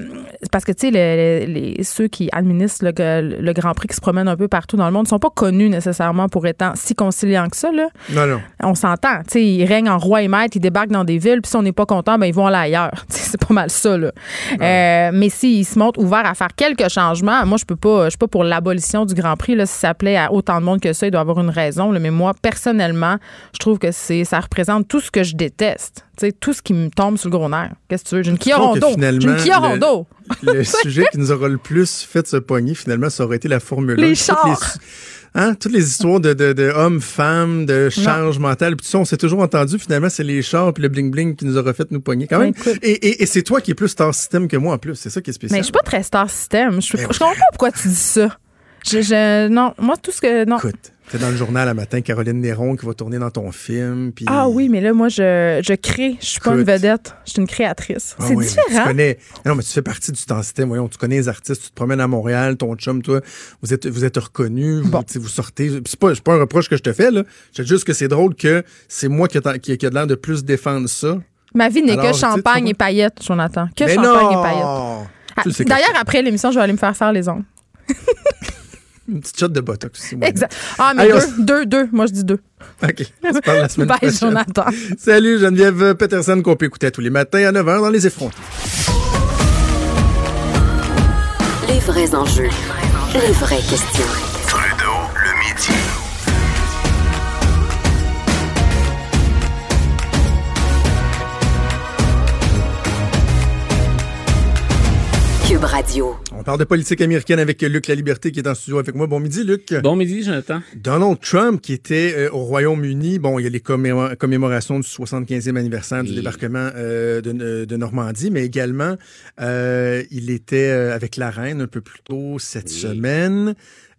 parce que tu sais les, les- ceux qui administrent le, le Grand Prix qui se promènent un peu partout dans le monde ne sont pas connus nécessairement pour étant si conciliants que ça là. Non, non. On s'entend, tu sais, ils règnent en roi et maître, ils débarquent dans des villes, puis si on n'est pas content, ben ils vont aller ailleurs. <laughs> C'est pas mal ça là. Euh, mais se montrent ouverts à faire quelques changements, moi je peux pas, je suis pas pour l'abolition du Grand Prix là. Si ça plaît à autant de monde que ça, il doit avoir une raison. Mais moi personnellement, je trouve que c'est, ça représente tout ce que je déteste. Tout ce qui me tombe sur le gros nerf. Qu'est-ce que tu veux? J'ai une Kia Rondo. J'ai une Kia le- Rondo. Le <laughs> sujet qui nous aura le plus fait se pogner, finalement, ça aurait été la Formule 1. Les chars. hein, toutes les histoires de, de, de hommes, femmes, de charge mentale, puis tout ça, on s'est toujours entendu, finalement, c'est les chars puis le bling-bling qui nous aura fait nous pogner. Quand même. Et, et, et c'est toi qui es plus star system que moi, en plus. C'est ça qui est spécial. Mais je suis pas très star system. Je, Ben je comprends pas pourquoi tu dis ça. Je, je- non, moi tout ce que non. Écoute, t'es dans le journal à matin, Caroline Néron qui va tourner dans ton film. Puis... Ah oui, mais là, moi, je, je crée. Je suis pas une vedette. Je suis une créatrice. Ah c'est oui, Tu différent. connais, non, mais tu fais partie du star system. Voyons, tu connais les artistes, tu te promènes à Montréal, ton chum, toi, vous êtes, vous êtes reconnus, vous, Bon. tu sais, vous sortez. C'est pas, c'est pas un reproche que je te fais, là. Je dis juste que c'est drôle que c'est moi qui a, qui, qui a l'air de plus défendre ça. Ma vie n'est que tu tu champagne et paillettes, Jonathan. Que mais champagne non! et paillettes. Ah, Tu D'ailleurs, après l'émission, je vais aller me faire faire les ongles. <laughs> Une petite shot de botox. Exact. Ah, mais Allez, on deux, deux, deux. Moi, je dis deux. OK. On se parle la semaine Bye, prochaine. Jonathan. Salut, Geneviève Peterson, qu'on peut écouter tous les matins à 9h dans Les Effrontés. Les vrais enjeux. Les vraies questions. Cube Radio. On parle de politique américaine avec Luc La Liberté qui est en studio avec moi. Bon midi, Luc. Bon midi, Jonathan. Donald Trump, qui était euh, au Royaume-Uni, bon, il y a les commémo- commémorations du 75e anniversaire du débarquement euh, de, de Normandie, mais également, euh, il était euh, avec la reine un peu plus tôt cette semaine.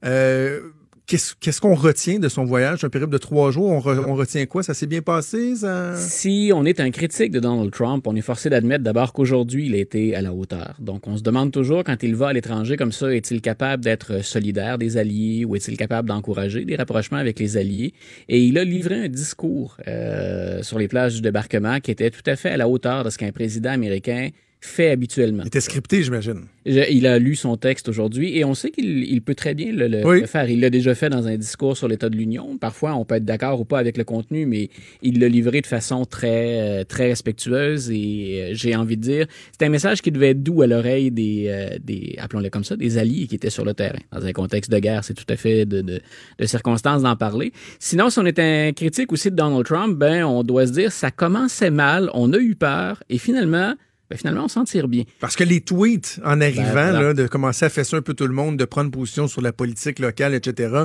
Euh, Qu'est-ce qu'on retient de son voyage, un périple de trois jours? On, re- on retient quoi? Ça s'est bien passé? Si on est un critique de Donald Trump, on est forcé d'admettre d'abord qu'aujourd'hui, il a été à la hauteur. Donc, on se demande toujours, quand il va à l'étranger comme ça, est-il capable d'être solidaire des alliés ou est-il capable d'encourager des rapprochements avec les alliés? Et il a livré un discours euh, sur les plages du débarquement qui était tout à fait à la hauteur de ce qu'un président américain fait habituellement. Il était scripté, j'imagine. Il a lu son texte aujourd'hui et on sait qu'il il peut très bien le, le- Oui. le faire. Il l'a déjà fait dans un discours sur l'état de l'Union. Parfois, on peut être d'accord ou pas avec le contenu, mais il l'a livré de façon très, euh, très respectueuse et euh, j'ai envie de dire, c'est un message qui devait être doux à l'oreille des, euh, des appelons-le comme ça, des alliés qui étaient sur le terrain. Dans un contexte de guerre, c'est tout à fait de, de, de circonstances d'en parler. Sinon, si on est un critique aussi de Donald Trump, ben, on doit se dire, ça commençait mal, on a eu peur et finalement, ben, finalement, on s'en tire bien. Parce que les tweets, en arrivant, voilà. là, de commencer à fesser un peu tout le monde, de prendre position sur la politique locale, etc.,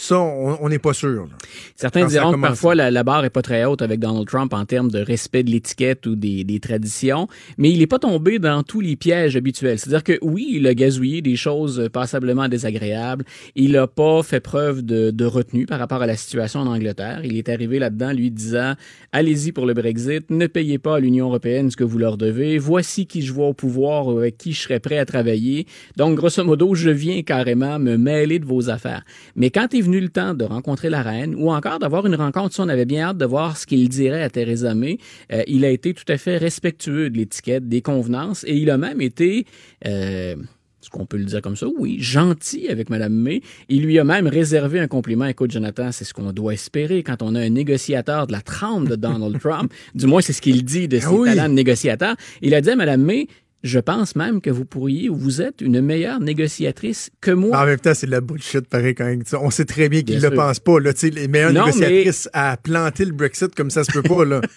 ça, on n'est pas sûr. là. Certains Quand diront que parfois la, la barre est pas très haute avec Donald Trump en termes de respect de l'étiquette ou des, des traditions, mais il n'est pas tombé dans tous les pièges habituels. C'est-à-dire que oui, il a gazouillé des choses passablement désagréables. Il n'a pas fait preuve de, de retenue par rapport à la situation en Angleterre. Il est arrivé là-dedans lui disant allez-y pour le Brexit, ne payez pas à l'Union européenne ce que vous leur devez. Voici qui je vois au pouvoir ou avec qui je serais prêt à travailler. Donc grosso modo, je viens carrément me mêler de vos affaires. Mais quand est venu le temps de rencontrer la reine ou encore d'avoir une rencontre, ça, on avait bien hâte de voir ce qu'il dirait à Theresa May. Euh, il a été tout à fait respectueux de l'étiquette, des convenances et il a même été euh, est-ce qu'on peut le dire comme ça? Oui, gentil avec Mme May. Il lui a même réservé un compliment. Écoute, Jonathan, c'est ce qu'on doit espérer quand on a un négociateur de la trempe de Donald <laughs> Trump. Du moins, c'est ce qu'il dit de ses Ah oui. talents de négociateur. Il a dit à Mme May, je pense même que vous pourriez ou vous êtes une meilleure négociatrice que moi. En même temps, c'est de la bullshit, pareil, quand même. On sait très bien qu'il Bien ne le sûr. pense pas. Là, les meilleures Non, négociatrices à planter le Brexit comme ça se peut pas. Là. <laughs>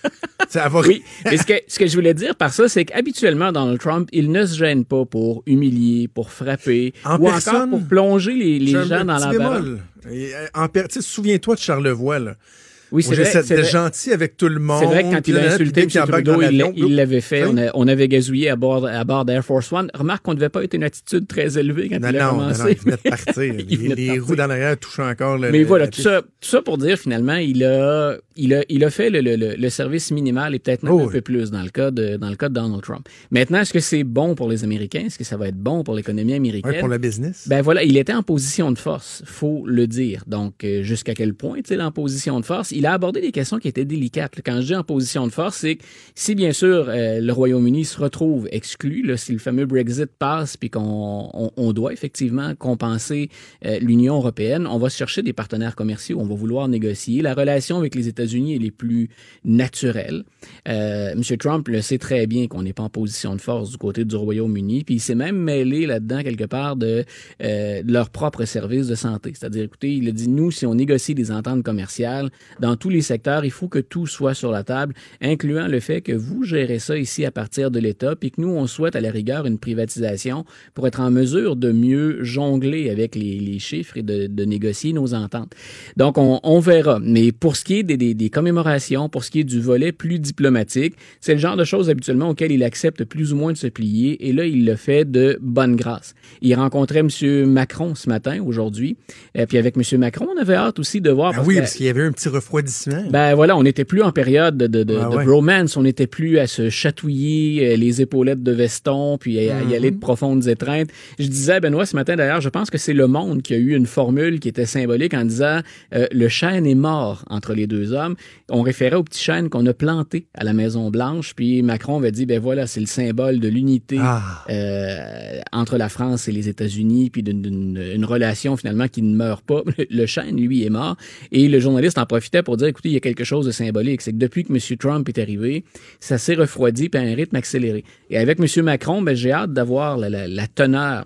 Elle va- Oui, mais ce que, ce que je voulais dire par ça, c'est qu'habituellement, Donald Trump, il ne se gêne pas pour humilier, pour frapper, En ou personne, encore pour plonger les, les gens dans. Et, euh, en per- Souviens-toi de Charlevoix. Là. Oui, c'est vrai. j'essaie gentil avec tout le monde. C'est vrai que quand il a insulté M. Trudeau, il, l'avait fait. Oui. On, a- on avait gazouillé à bord, à bord d'Air Force One. Remarque qu'on ne devait pas être une attitude très élevée quand Non, il a non, commencé. non, il venait de partir. <laughs> Il les de partir. roues dans l'arrière touchent encore le. Mais le- voilà, tout ça, tout ça pour dire finalement, il a, il a, il a fait le, le- service minimal et peut-être même Oh un oui. peu plus dans le cas de, dans le cas de Donald Trump. Maintenant, est-ce que c'est bon pour les Américains? Est-ce que ça va être bon pour l'économie américaine? Ouais, pour le business. Ben voilà, il était en position de force, faut le dire. Donc, euh, jusqu'à quel point, tu sais, en position de force, il a abordé des questions qui étaient délicates. Quand je dis en position de force, c'est que si bien sûr euh, le Royaume-Uni se retrouve exclu, si le fameux Brexit passe, puis qu'on on, on doit effectivement compenser euh, l'Union européenne, on va chercher des partenaires commerciaux, on va vouloir négocier. La relation avec les États-Unis est plus naturelle. Euh, M. Trump le sait très bien qu'on n'est pas en position de force du côté du Royaume-Uni, puis il s'est même mêlé là-dedans quelque part de, euh, de leur propre service de santé. C'est-à-dire, écoutez, il a dit, nous, si on négocie des ententes commerciales dans tous les secteurs, il faut que tout soit sur la table, incluant le fait que vous gérez ça ici à partir de l'État, puis que nous, on souhaite à la rigueur une privatisation pour être en mesure de mieux jongler avec les, les chiffres et de, de, négocier nos ententes. Donc, on, on, verra. Mais pour ce qui est des, des, des, commémorations, pour ce qui est du volet plus diplomatique, c'est le genre de choses habituellement auxquelles il accepte plus ou moins de se plier, et là, il le fait de bonne grâce. Il rencontrait M. Macron ce matin, aujourd'hui, et puis avec M. Macron, on avait hâte aussi de voir... Ah oui, parce qu'il y avait un petit refroidissement. Ben voilà, on n'était plus en période de, de, de, ah ouais. de bromance, on n'était plus à se chatouiller les épaulettes de veston, puis à, y aller de profondes étreintes. Je disais à Benoît ce matin, d'ailleurs, je pense que c'est Le Monde qui a eu une formule qui était symbolique en disant euh, le chêne est mort entre les deux hommes. On référait au petit chêne qu'on a planté à la Maison Blanche, puis Macron avait dit ben voilà, c'est le symbole de l'unité ah. euh, entre la France et les États-Unis, puis d'une une relation finalement qui ne meurt pas. <laughs> Le chêne, lui, est mort. Et le journaliste en profitait pour dire écoutez, il y a quelque chose de symbolique, c'est que depuis que M. Trump est arrivé, ça s'est refroidi puis à un rythme accéléré. Et avec M. Macron, ben, j'ai hâte d'avoir la, la teneur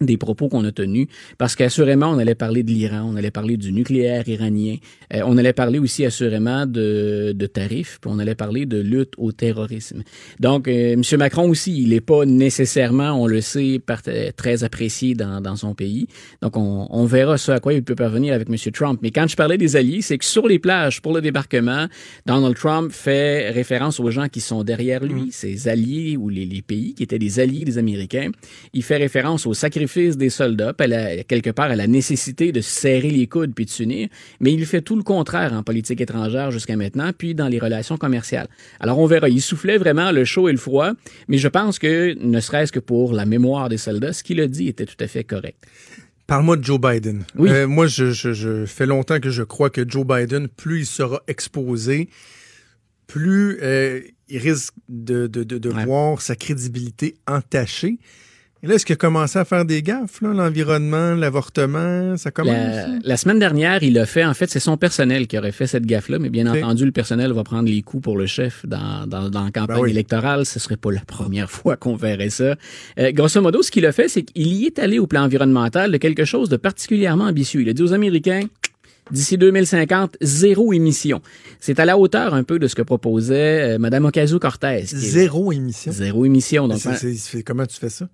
des propos qu'on a tenus, parce qu'assurément, on allait parler de l'Iran, on allait parler du nucléaire iranien, euh, on allait parler aussi assurément de, de tarifs, puis on allait parler de lutte au terrorisme. Donc, euh, M. Macron aussi, il n'est pas nécessairement, on le sait, part, très apprécié dans, dans son pays. Donc, on, on, verra ce à quoi il peut parvenir avec M. Trump. Mais quand je parlais des alliés, c'est que sur les plages, pour le débarquement, Donald Trump fait référence aux gens qui sont derrière lui, mmh. ses alliés ou les, les pays qui étaient des alliés des Américains. Il fait référence au sacrifice des soldats, puis à quelque part à la nécessité de serrer les coudes puis de s'unir, mais il fait tout le contraire en politique étrangère jusqu'à maintenant, puis dans les relations commerciales. Alors on verra, il soufflait vraiment le chaud et le froid, mais je pense que, ne serait-ce que pour la mémoire des soldats, ce qu'il a dit était tout à fait correct. Parle-moi de Joe Biden. Oui. Euh, moi, je, je, je, fais longtemps que je crois que Joe Biden, plus il sera exposé, plus euh, il risque de, de, de, de ouais. voir sa crédibilité entachée. Et là, est-ce qu'il a commencé à faire des gaffes, l'environnement, l'avortement, ça commence? La, la, semaine dernière, il a fait, en fait, c'est son personnel qui aurait fait cette gaffe-là, mais bien okay. entendu, le personnel va prendre les coups pour le chef dans, dans, dans la campagne ben oui. électorale. Ce serait pas la première fois qu'on verrait ça. Euh, grosso modo, ce qu'il a fait, c'est qu'il y est allé au plan environnemental de quelque chose de particulièrement ambitieux. Il a dit aux Américains, d'ici 2050, zéro émission. C'est à la hauteur un peu de ce que proposait euh, Mme Ocasio-Cortez. Zéro émission? Zéro émission. Donc, c est, c est, comment tu fais ça?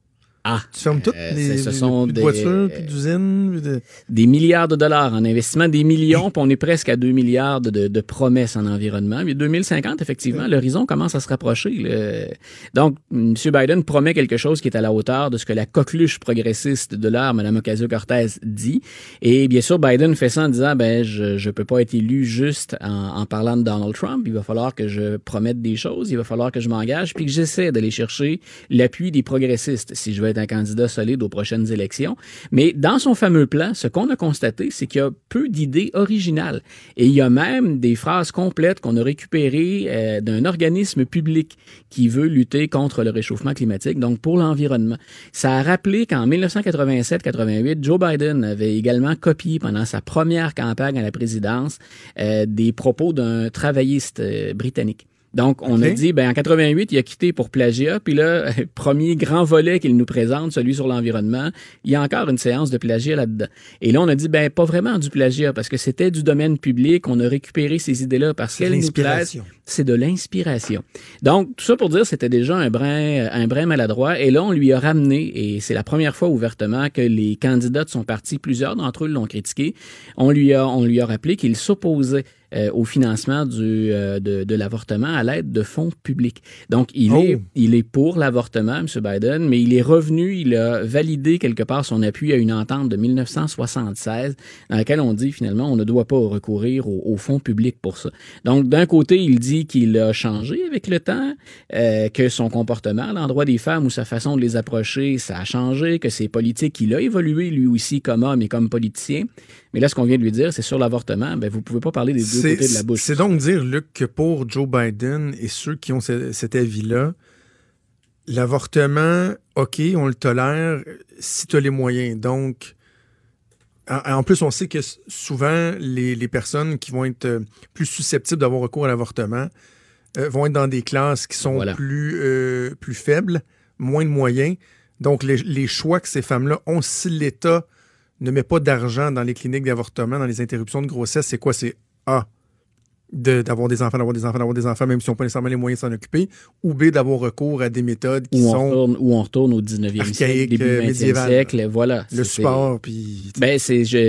Ah, tu fermes toutes euh, les, ce sont des de voitures, plus d'usines, de... des milliards de dollars en investissement, des millions, puis on est presque à 2 milliards de, de, promesses en environnement. Mais 2050, effectivement, l'horizon commence à se rapprocher. Le... Donc, M. Biden promet quelque chose qui est à la hauteur de ce que la coqueluche progressiste de l'heure, Mme Ocasio-Cortez, dit. Et bien sûr, Biden fait ça en disant, ben, je je peux pas être élu juste en, en parlant de Donald Trump. Il va falloir que je promette des choses, il va falloir que je m'engage, puis que j'essaie d'aller chercher l'appui des progressistes si je veux être un candidat solide aux prochaines élections. Mais dans son fameux plan, ce qu'on a constaté, c'est qu'il y a peu d'idées originales. Et il y a même des phrases complètes qu'on a récupérées euh, d'un organisme public qui veut lutter contre le réchauffement climatique, donc pour l'environnement. Ça a rappelé qu'en 1987-88, Joe Biden avait également copié pendant sa première campagne à la présidence euh, des propos d'un travailliste euh, britannique. Donc, on okay. a dit, ben en 88, il a quitté pour plagiat, puis là, <laughs> premier grand volet qu'il nous présente, celui sur l'environnement, il y a encore une séance de plagiat là-dedans. Et là, on a dit, ben pas vraiment du plagiat, parce que c'était du domaine public, on a récupéré ces idées-là parce qu'elles nous plaisent. C'est de l'inspiration. Donc, tout ça pour dire, c'était déjà un brin, un brin maladroit, et là, on lui a ramené, et c'est la première fois ouvertement que les candidats de son parti, plusieurs d'entre eux l'ont critiqué, on lui a, on lui a rappelé qu'il s'opposait euh, au financement du, euh, de, de l'avortement à l'aide de fonds publics. Donc, il, oh. est, il est pour l'avortement, M. Biden, mais il est revenu, il a validé quelque part son appui à une entente de 1976 dans laquelle on dit finalement on ne doit pas recourir aux, aux fonds publics pour ça. Donc, d'un côté, il dit qu'il a changé avec le temps, euh, que son comportement à l'endroit des femmes ou sa façon de les approcher, ça a changé, que ses politiques, il a évolué lui aussi comme homme et comme politicien. Mais là, ce qu'on vient de lui dire, c'est sur l'avortement, ben, vous pouvez pas parler des deux deux C'est côtés de la bouche. c'est donc dire, Luc, que pour Joe Biden et ceux qui ont ce- cet avis-là, l'avortement, OK, on le tolère si tu as les moyens. Donc, en, plus, on sait que souvent, les, les personnes qui vont être euh, plus susceptibles d'avoir recours à l'avortement euh, vont être dans des classes qui sont Voilà. plus, euh, plus faibles, moins de moyens. Donc, les, les choix que ces femmes-là ont, si l'État ne met pas d'argent dans les cliniques d'avortement, dans les interruptions de grossesse, c'est quoi? C'est A, de- d'avoir des enfants, d'avoir des enfants, d'avoir des enfants, même si on n'a pas nécessairement les moyens de s'en occuper, ou B, d'avoir recours à des méthodes qui Où on, sont retourne, où on retourne au 19e siècle, Archaïque, début euh, 20e médiéval. siècle. Voilà. le sport, puis... Ben,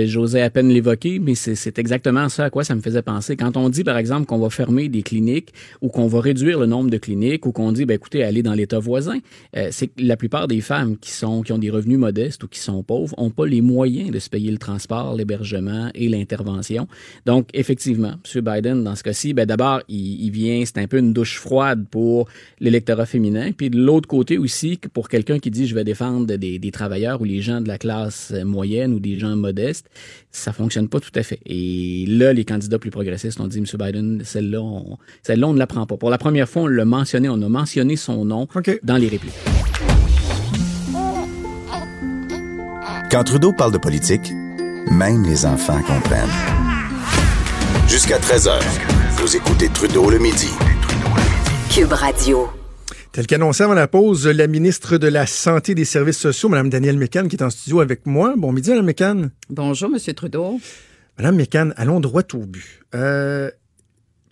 j'osais à peine l'évoquer, mais c'est, c'est exactement ça à quoi ça me faisait penser. Quand on dit, par exemple, qu'on va fermer des cliniques ou qu'on va réduire le nombre de cliniques ou qu'on dit, ben, écoutez, allez dans l'État voisin, euh, c'est que la plupart des femmes qui sont, qui ont des revenus modestes ou qui sont pauvres ont pas les moyens de se payer le transport, l'hébergement et l'intervention. Donc, effectivement, M. Biden, dans ce cas-ci, ben, d'abord, il, il vient, c'est un peu une douche froide pour l'électorat féminin. Puis de l'autre côté aussi, que pour quelqu'un qui dit, je vais défendre des, des travailleurs ou les gens de la classe moyenne ou des gens modestes, ça fonctionne pas tout à fait. Et là, les candidats plus progressistes ont dit, M. Biden, celle-là, on, celle-là, on ne la prend pas. Pour la première fois, on l'a mentionné, on a mentionné son nom dans les répliques. Quand Trudeau parle de politique, même les enfants comprennent. Jusqu'à 13h, vous écoutez Trudeau le midi. Cube Radio. Tel qu'annoncé avant la pause, la ministre de la Santé et des Services sociaux, Mme Danielle Mécan, qui est en studio avec moi. Bon midi, Mme Mécan. Bonjour, M. Trudeau. Madame Mécan, allons droit au but. Euh,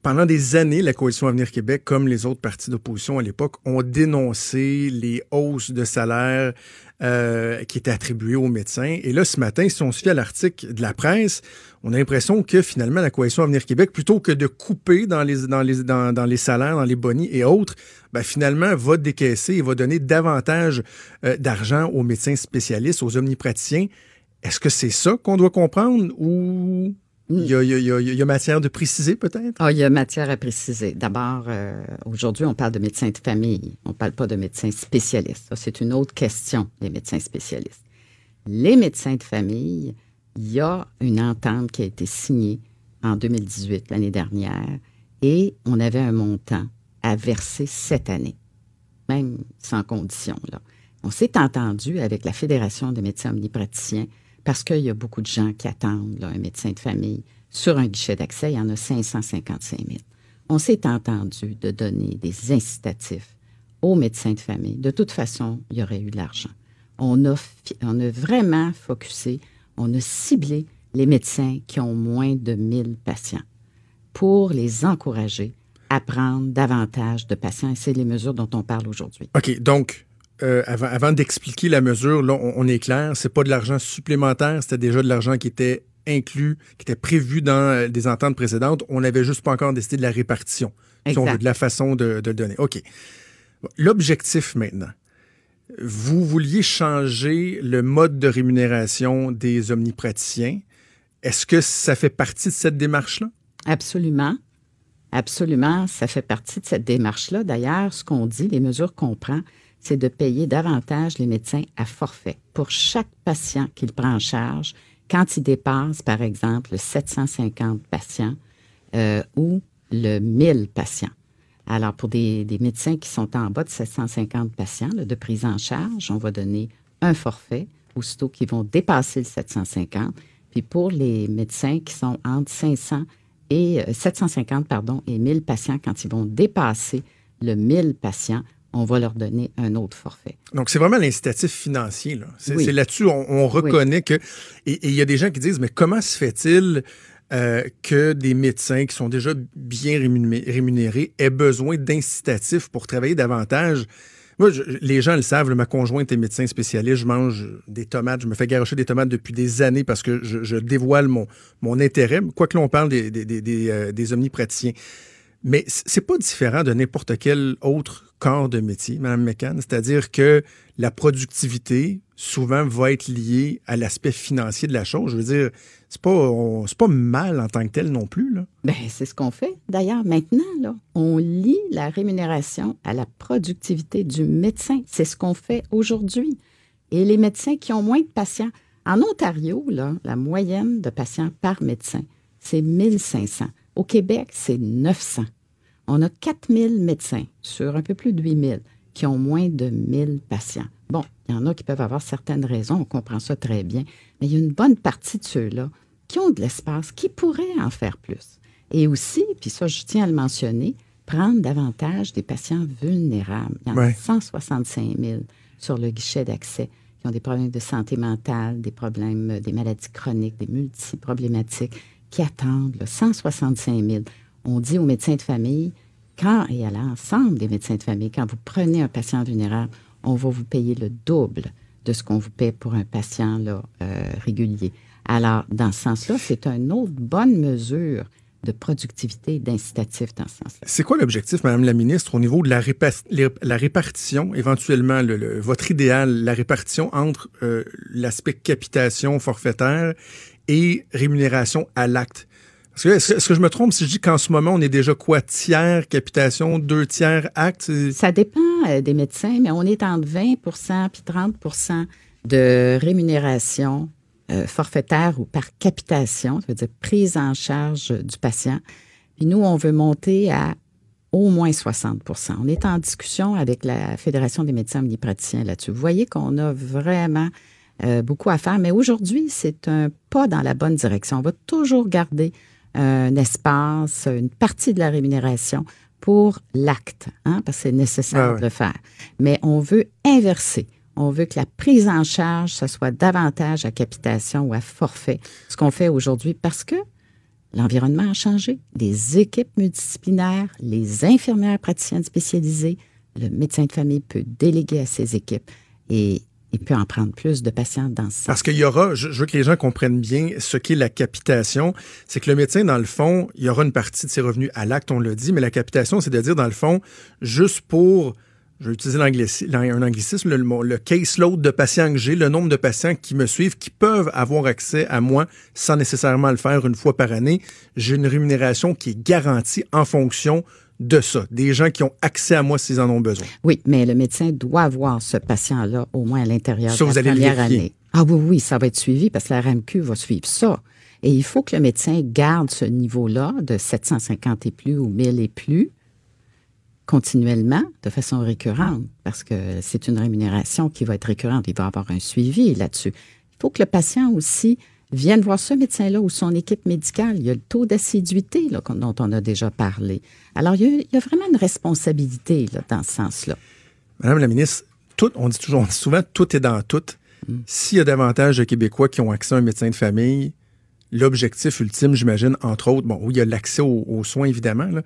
pendant des années, la Coalition Avenir Québec, comme les autres partis d'opposition à l'époque, ont dénoncé les hausses de salaire euh, qui étaient attribuées aux médecins. Et là, ce matin, si on se fie à l'article de la presse, on a l'impression que finalement, la Coalition Avenir Québec, plutôt que de couper dans les, dans les, dans, dans les salaires, dans les bonnies et autres, ben, finalement, va décaisser et va donner davantage euh, d'argent aux médecins spécialistes, aux omnipraticiens. Est-ce que c'est ça qu'on doit comprendre ou il y a, il y a- il y a- il y a matière de préciser peut-être? Ah, il y a matière à préciser. D'abord, euh, aujourd'hui, on parle de médecins de famille. On ne parle pas de médecins spécialistes. C'est une autre question, les médecins spécialistes. Les médecins de famille, il y a une entente qui a été signée en 2018, l'année dernière, et on avait un montant à verser cette année, même sans condition. Là. On s'est entendu avec la Fédération des médecins omnipraticiens parce qu'il y a beaucoup de gens qui attendent un médecin de famille. Sur un guichet d'accès, il y en a 555 000. On s'est entendu de donner des incitatifs aux médecins de famille. De toute façon, il y aurait eu de l'argent. On a, on a vraiment focusé, on a ciblé les médecins qui ont moins de 1000 patients pour les encourager à prendre davantage de patients. Et c'est les mesures dont on parle aujourd'hui. OK, donc, euh, avant, avant d'expliquer la mesure, là, on, on est clair, c'est pas de l'argent supplémentaire, c'était déjà de l'argent qui était inclus, qui était prévu dans euh, des ententes précédentes. On n'avait juste pas encore décidé de la répartition, si on Exact. veut, de la façon de, de le donner. OK. L'objectif maintenant, vous vouliez changer le mode de rémunération des omnipraticiens. Est-ce que ça fait partie de cette démarche-là? Absolument. Absolument. Ça fait partie de cette démarche-là. D'ailleurs, ce qu'on dit, les mesures qu'on prend, c'est de payer davantage les médecins à forfait pour chaque patient qu'il prend en charge quand il dépasse, par exemple, 750 patients euh, ou le 1000 patients. Alors, pour des, des médecins qui sont en bas de 750 patients là, de prise en charge, on va donner un forfait aussitôt qu'ils vont dépasser le 750. Puis pour les médecins qui sont entre 500 et euh, 750 pardon, et 1000 patients, quand ils vont dépasser le 1000 patients, on va leur donner un autre forfait. Donc, c'est vraiment l'incitatif financier. là. C'est Oui. là-dessus, on, on reconnaît que... Et il y a des gens qui disent, mais comment se fait-il euh, que des médecins qui sont déjà bien rémuné- rémunérés aient besoin d'incitatifs pour travailler davantage? Moi, les gens le savent, ma conjointe est médecin spécialiste, je mange des tomates, je me fais garocher des tomates depuis des années parce que je, dévoile mon, mon intérêt, quoi que l'on parle des, des, des, euh, omnipraticiens. Mais c'est pas différent de n'importe quel autre corps de métier, Mme McCann. C'est-à-dire que la productivité, souvent, va être liée à l'aspect financier de la chose. Je veux dire, c'est pas, pas mal en tant que tel non plus, là. Ben, c'est ce qu'on fait. D'ailleurs, maintenant, là, on lie la rémunération à la productivité du médecin. C'est ce qu'on fait aujourd'hui. Et les médecins qui ont moins de patients. En Ontario, là, la moyenne de patients par médecin, c'est 1500. Au Québec, c'est 900. On a 4000 médecins sur un peu plus de 8000 qui ont moins de 1000 patients. Bon, il y en a qui peuvent avoir certaines raisons, on comprend ça très bien, mais il y a une bonne partie de ceux-là qui ont de l'espace, qui pourraient en faire plus. Et aussi, puis ça, je tiens à le mentionner, prendre davantage des patients vulnérables. Il y en a Ouais. 165 000 sur le guichet d'accès qui ont des problèmes de santé mentale, des problèmes, euh, des maladies chroniques, des multiproblématiques, qui attendent là, 165 000. On dit aux médecins de famille, quand, et à l'ensemble des médecins de famille, quand vous prenez un patient vulnérable, on va vous payer le double de ce qu'on vous paie pour un patient euh, régulier. Alors, dans ce sens-là, c'est une autre bonne mesure de productivité, d'incitatif dans ce sens-là. C'est quoi l'objectif, Madame la ministre, au niveau de la, répartition, éventuellement, le- le- votre idéal, la répartition entre euh, l'aspect capitation forfaitaire et rémunération à l'acte? Est-ce, que- je me trompe si je dis qu'en ce moment, on est déjà quoi? Tiers capitation, deux tiers acte? Ça dépend euh, des médecins, mais on est entre 20 puis 30 de rémunération euh, forfaitaire ou par capitation, ça veut dire prise en charge du patient. Puis nous, on veut monter à au moins 60 On est en discussion avec la Fédération des médecins omnipraticiens là-dessus. Vous voyez qu'on a vraiment euh, beaucoup à faire, mais aujourd'hui, c'est un pas dans la bonne direction. On va toujours garder un espace, une partie de la rémunération pour l'acte, hein, parce que c'est nécessaire Ah de le faire. Mais on veut inverser. On veut que la prise en charge, ce soit davantage à capitation ou à forfait, ce qu'on fait aujourd'hui, parce que l'environnement a changé. Les équipes multidisciplinaires, les infirmières praticiennes spécialisées, le médecin de famille peut déléguer à ses équipes et il peut en prendre plus de patients dans ce sens. Parce qu'il y aura, je, veux que les gens comprennent bien ce qu'est la capitation. C'est que le médecin, dans le fond, il y aura une partie de ses revenus à l'acte, on l'a dit, mais la capitation, c'est de dire, dans le fond, juste pour, je vais utiliser un anglicisme, le, le caseload de patients que j'ai, le nombre de patients qui me suivent, qui peuvent avoir accès à moi sans nécessairement le faire une fois par année. J'ai une rémunération qui est garantie en fonction de ça, des gens qui ont accès à moi s'ils en ont besoin. Oui, mais le médecin doit avoir ce patient-là au moins à l'intérieur de vous la allez première année. Ah oui, oui, ça va être suivi parce que la RAMQ va suivre ça. Et il faut que le médecin garde ce niveau-là de 750 et plus ou 1000 et plus continuellement, de façon récurrente, parce que c'est une rémunération qui va être récurrente. Il va avoir un suivi là-dessus. Il faut que le patient aussi vienne voir ce médecin-là ou son équipe médicale. Il y a le taux d'assiduité là, dont on a déjà parlé. Alors, il y a, il y a vraiment une responsabilité là, dans ce sens-là. Madame la ministre, tout, on dit toujours, on <laughs> dit souvent, tout est dans tout. S'il y a davantage de Québécois qui ont accès à un médecin de famille, l'objectif ultime, j'imagine, entre autres, bon, oui, il y a l'accès aux, aux soins, évidemment, là,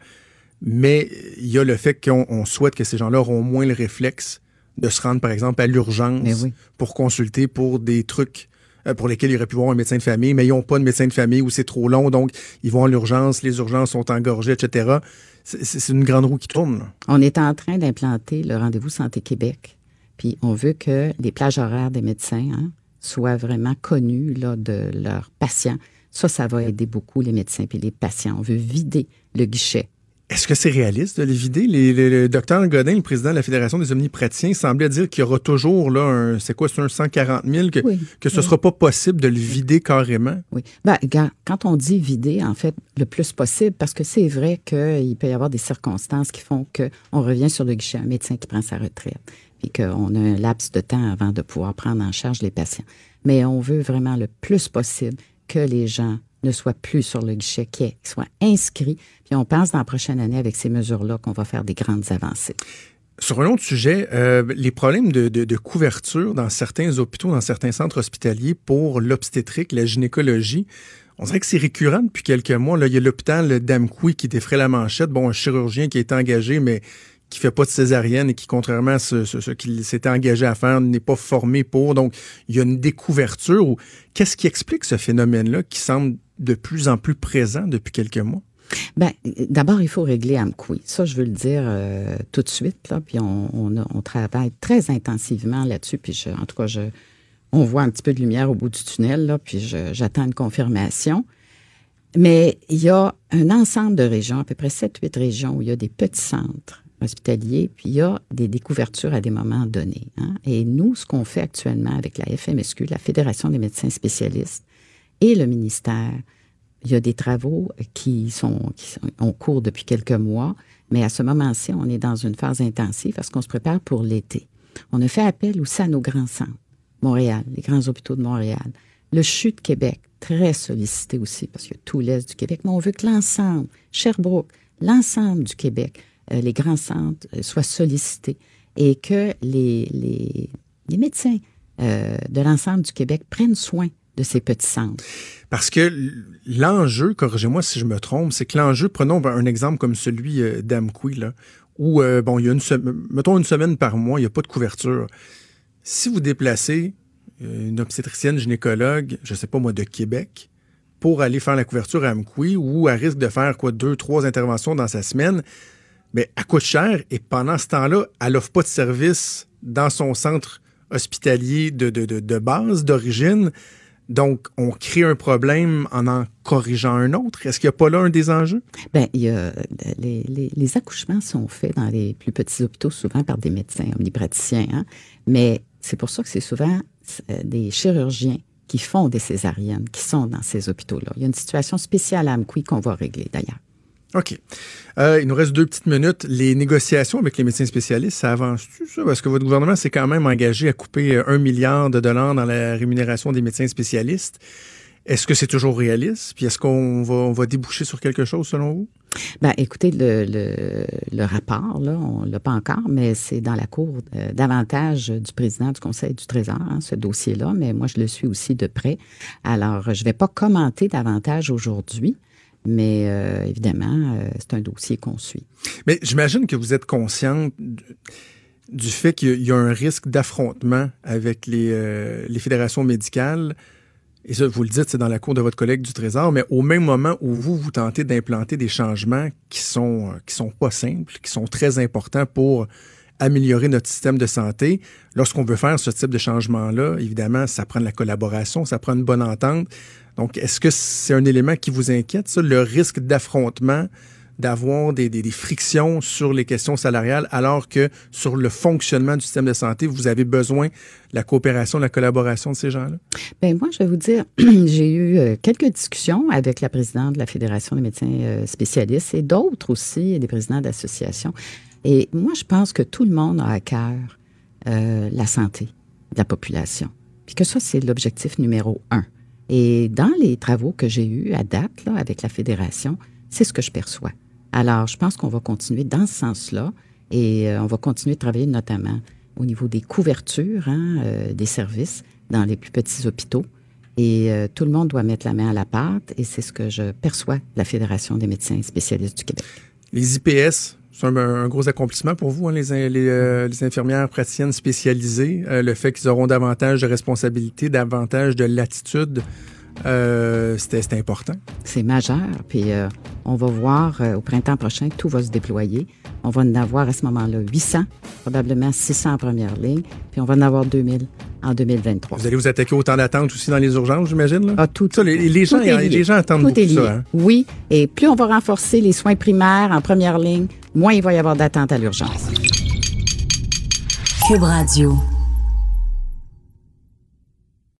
mais il y a le fait qu'on on souhaite que ces gens-là auront moins le réflexe de se rendre, par exemple, à l'urgence oui. pour consulter pour des trucs pour lesquels ils auraient pu voir un médecin de famille, mais ils n'ont pas de médecin de famille ou c'est trop long, donc ils vont à l'urgence, les urgences sont engorgées, etc. C'est- une grande roue qui tourne. On est en train d'implanter le rendez-vous Santé Québec. Puis on veut que les plages horaires des médecins hein, soient vraiment connues là, de leurs patients. Ça, ça va aider beaucoup les médecins et les patients. On veut vider le guichet. Est-ce que c'est réaliste de les vider? Les- les- le docteur Godin, le président de la Fédération des omnipraticiens, semblait dire qu'il y aura toujours là un, c'est quoi, c'est un 140 000, que, Oui. que ce sera pas possible de le vider carrément? Oui. Ben, quand on dit vider, en fait, le plus possible, parce que c'est vrai qu'il peut y avoir des circonstances qui font qu'on revient sur le guichet, un médecin qui prend sa retraite, puis qu'on a un laps de temps avant de pouvoir prendre en charge les patients. Mais on veut vraiment le plus possible que les gens ne soient plus sur le guichet, qu'ils soient inscrits. Puis on pense dans la prochaine année, avec ces mesures-là, qu'on va faire des grandes avancées. Sur un autre sujet, euh, les problèmes de, couverture dans certains hôpitaux, dans certains centres hospitaliers pour l'obstétrique, la gynécologie, on dirait que c'est récurrent depuis quelques mois. Là, il y a l'hôpital d'Amqui qui défrait la manchette. Bon, un chirurgien qui est engagé, mais qui fait pas de césarienne et qui, contrairement à ce, ce- qu'il s'était engagé à faire, n'est pas formé pour. Donc, il y a une découverture. Ou Qu'est-ce qui explique ce phénomène-là qui semble de plus en plus présent depuis quelques mois? Ben, d'abord, il faut régler Amqui. Ça, je veux le dire euh, tout de suite. Là, puis on, travaille très intensivement là-dessus. Puis en tout cas, on voit un petit peu de lumière au bout du tunnel. Là, puis j'attends une confirmation. Mais il y a un ensemble de régions, à peu près 7-8 régions, où il y a des petits centres hospitaliers, puis il y a des découvertures à des moments donnés. hein. Et nous, ce qu'on fait actuellement avec la FMSQ, la Fédération des médecins spécialistes, et le ministère, il y a des travaux qui sont, en cours depuis quelques mois, mais à ce moment-ci, on est dans une phase intensive parce qu'on se prépare pour l'été. On a fait appel aussi à nos grands centres, Montréal, les grands hôpitaux de Montréal. Le CHU de Québec, très sollicité aussi parce a tout l'Est du Québec, mais on veut que l'ensemble, Sherbrooke, l'ensemble du Québec, euh, les grands centres euh, soient sollicités et que les, les, les médecins euh, de l'ensemble du Québec prennent soin de ces petits centres? Parce que l'enjeu, corrigez-moi si je me trompe, c'est que l'enjeu, prenons un exemple comme celui euh, d'Amqui, où, euh, bon, il y a une mettons une semaine par mois, il n'y a pas de couverture. Si vous déplacez euh, une obstétricienne gynécologue, je sais pas moi, de Québec, pour aller faire la couverture à Amqui, ou à risque de faire, quoi, deux, trois interventions dans sa semaine, mais elle coûte cher, et pendant ce temps-là, elle n'offre pas de service dans son centre hospitalier de, de, de base, d'origine. Donc, on crée un problème en en corrigeant un autre. Est-ce qu'il n'y a pas là un des enjeux? Bien, il y a, les, les, les, accouchements sont faits dans les plus petits hôpitaux, souvent par des médecins omnipraticiens. Hein? Mais c'est pour ça que c'est souvent euh, des chirurgiens qui font des césariennes, qui sont dans ces hôpitaux-là. Il y a une situation spéciale à Amqui qu'on va régler d'ailleurs. OK. Euh, il nous reste deux petites minutes. Les négociations avec les médecins spécialistes, ça avance-tu, ça? Parce que votre gouvernement s'est quand même engagé à couper un milliard de dollars dans la rémunération des médecins spécialistes. Est-ce que c'est toujours réaliste? Puis est-ce qu'on va, déboucher sur quelque chose selon vous? Ben, écoutez, le rapport, là, on l'a pas encore, mais c'est dans la cour euh, davantage du président du Conseil du Trésor, hein, ce dossier-là, mais moi, je le suis aussi de près. Alors, je vais pas commenter davantage aujourd'hui. Mais euh, évidemment, euh, c'est un dossier qu'on suit. Mais j'imagine que vous êtes consciente du fait qu'il y a un risque d'affrontement avec les, euh, les fédérations médicales. Et ça, vous le dites, c'est dans la cour de votre collègue du Trésor, mais au même moment où vous, vous tentez d'implanter des changements qui sont, qui sont pas simples, qui sont très importants pour améliorer notre système de santé. Lorsqu'on veut faire ce type de changement-là, évidemment, ça prend de la collaboration, ça prend une bonne entente. Donc, est-ce que c'est un élément qui vous inquiète, ça, le risque d'affrontement, d'avoir des, frictions sur les questions salariales, alors que sur le fonctionnement du système de santé, vous avez besoin de la coopération, de la collaboration de ces gens-là? Bien, moi, je vais vous dire, <clears throat> j'ai eu euh, quelques discussions avec la présidente de la Fédération des médecins euh, spécialistes et d'autres aussi, des présidents d'associations. Et moi, je pense que tout le monde a à cœur euh, la santé de la population. Puis que ça, c'est l'objectif numéro un. Et dans les travaux que j'ai eus à date là, avec la Fédération, c'est ce que je perçois. Alors, je pense qu'on va continuer dans ce sens-là et euh, on va continuer de travailler notamment au niveau des couvertures hein, euh, des services dans les plus petits hôpitaux. Et tout le monde doit mettre la main à la pâte et c'est ce que je perçois de la Fédération des médecins spécialistes du Québec. Les IPS, c'est un, un, gros accomplissement pour vous, hein, les, les, euh, les, infirmières praticiennes spécialisées. Euh, le fait qu'ils auront davantage de responsabilités, davantage de latitude, euh, c'était important. C'est majeur. Puis euh, on va voir au printemps prochain, tout va se déployer. On va en avoir à ce moment-là 800, probablement 600 en première ligne, puis on va en avoir 2000 en 2023. Vous allez vous attaquer au temps d'attente aussi dans les urgences, j'imagine? Ah, tout, ça, les, les gens, les gens attendent tout beaucoup est lié. ça. Hein? Oui, et plus on va renforcer les soins primaires en première ligne, moins il va y avoir d'attente à l'urgence. Cube Radio.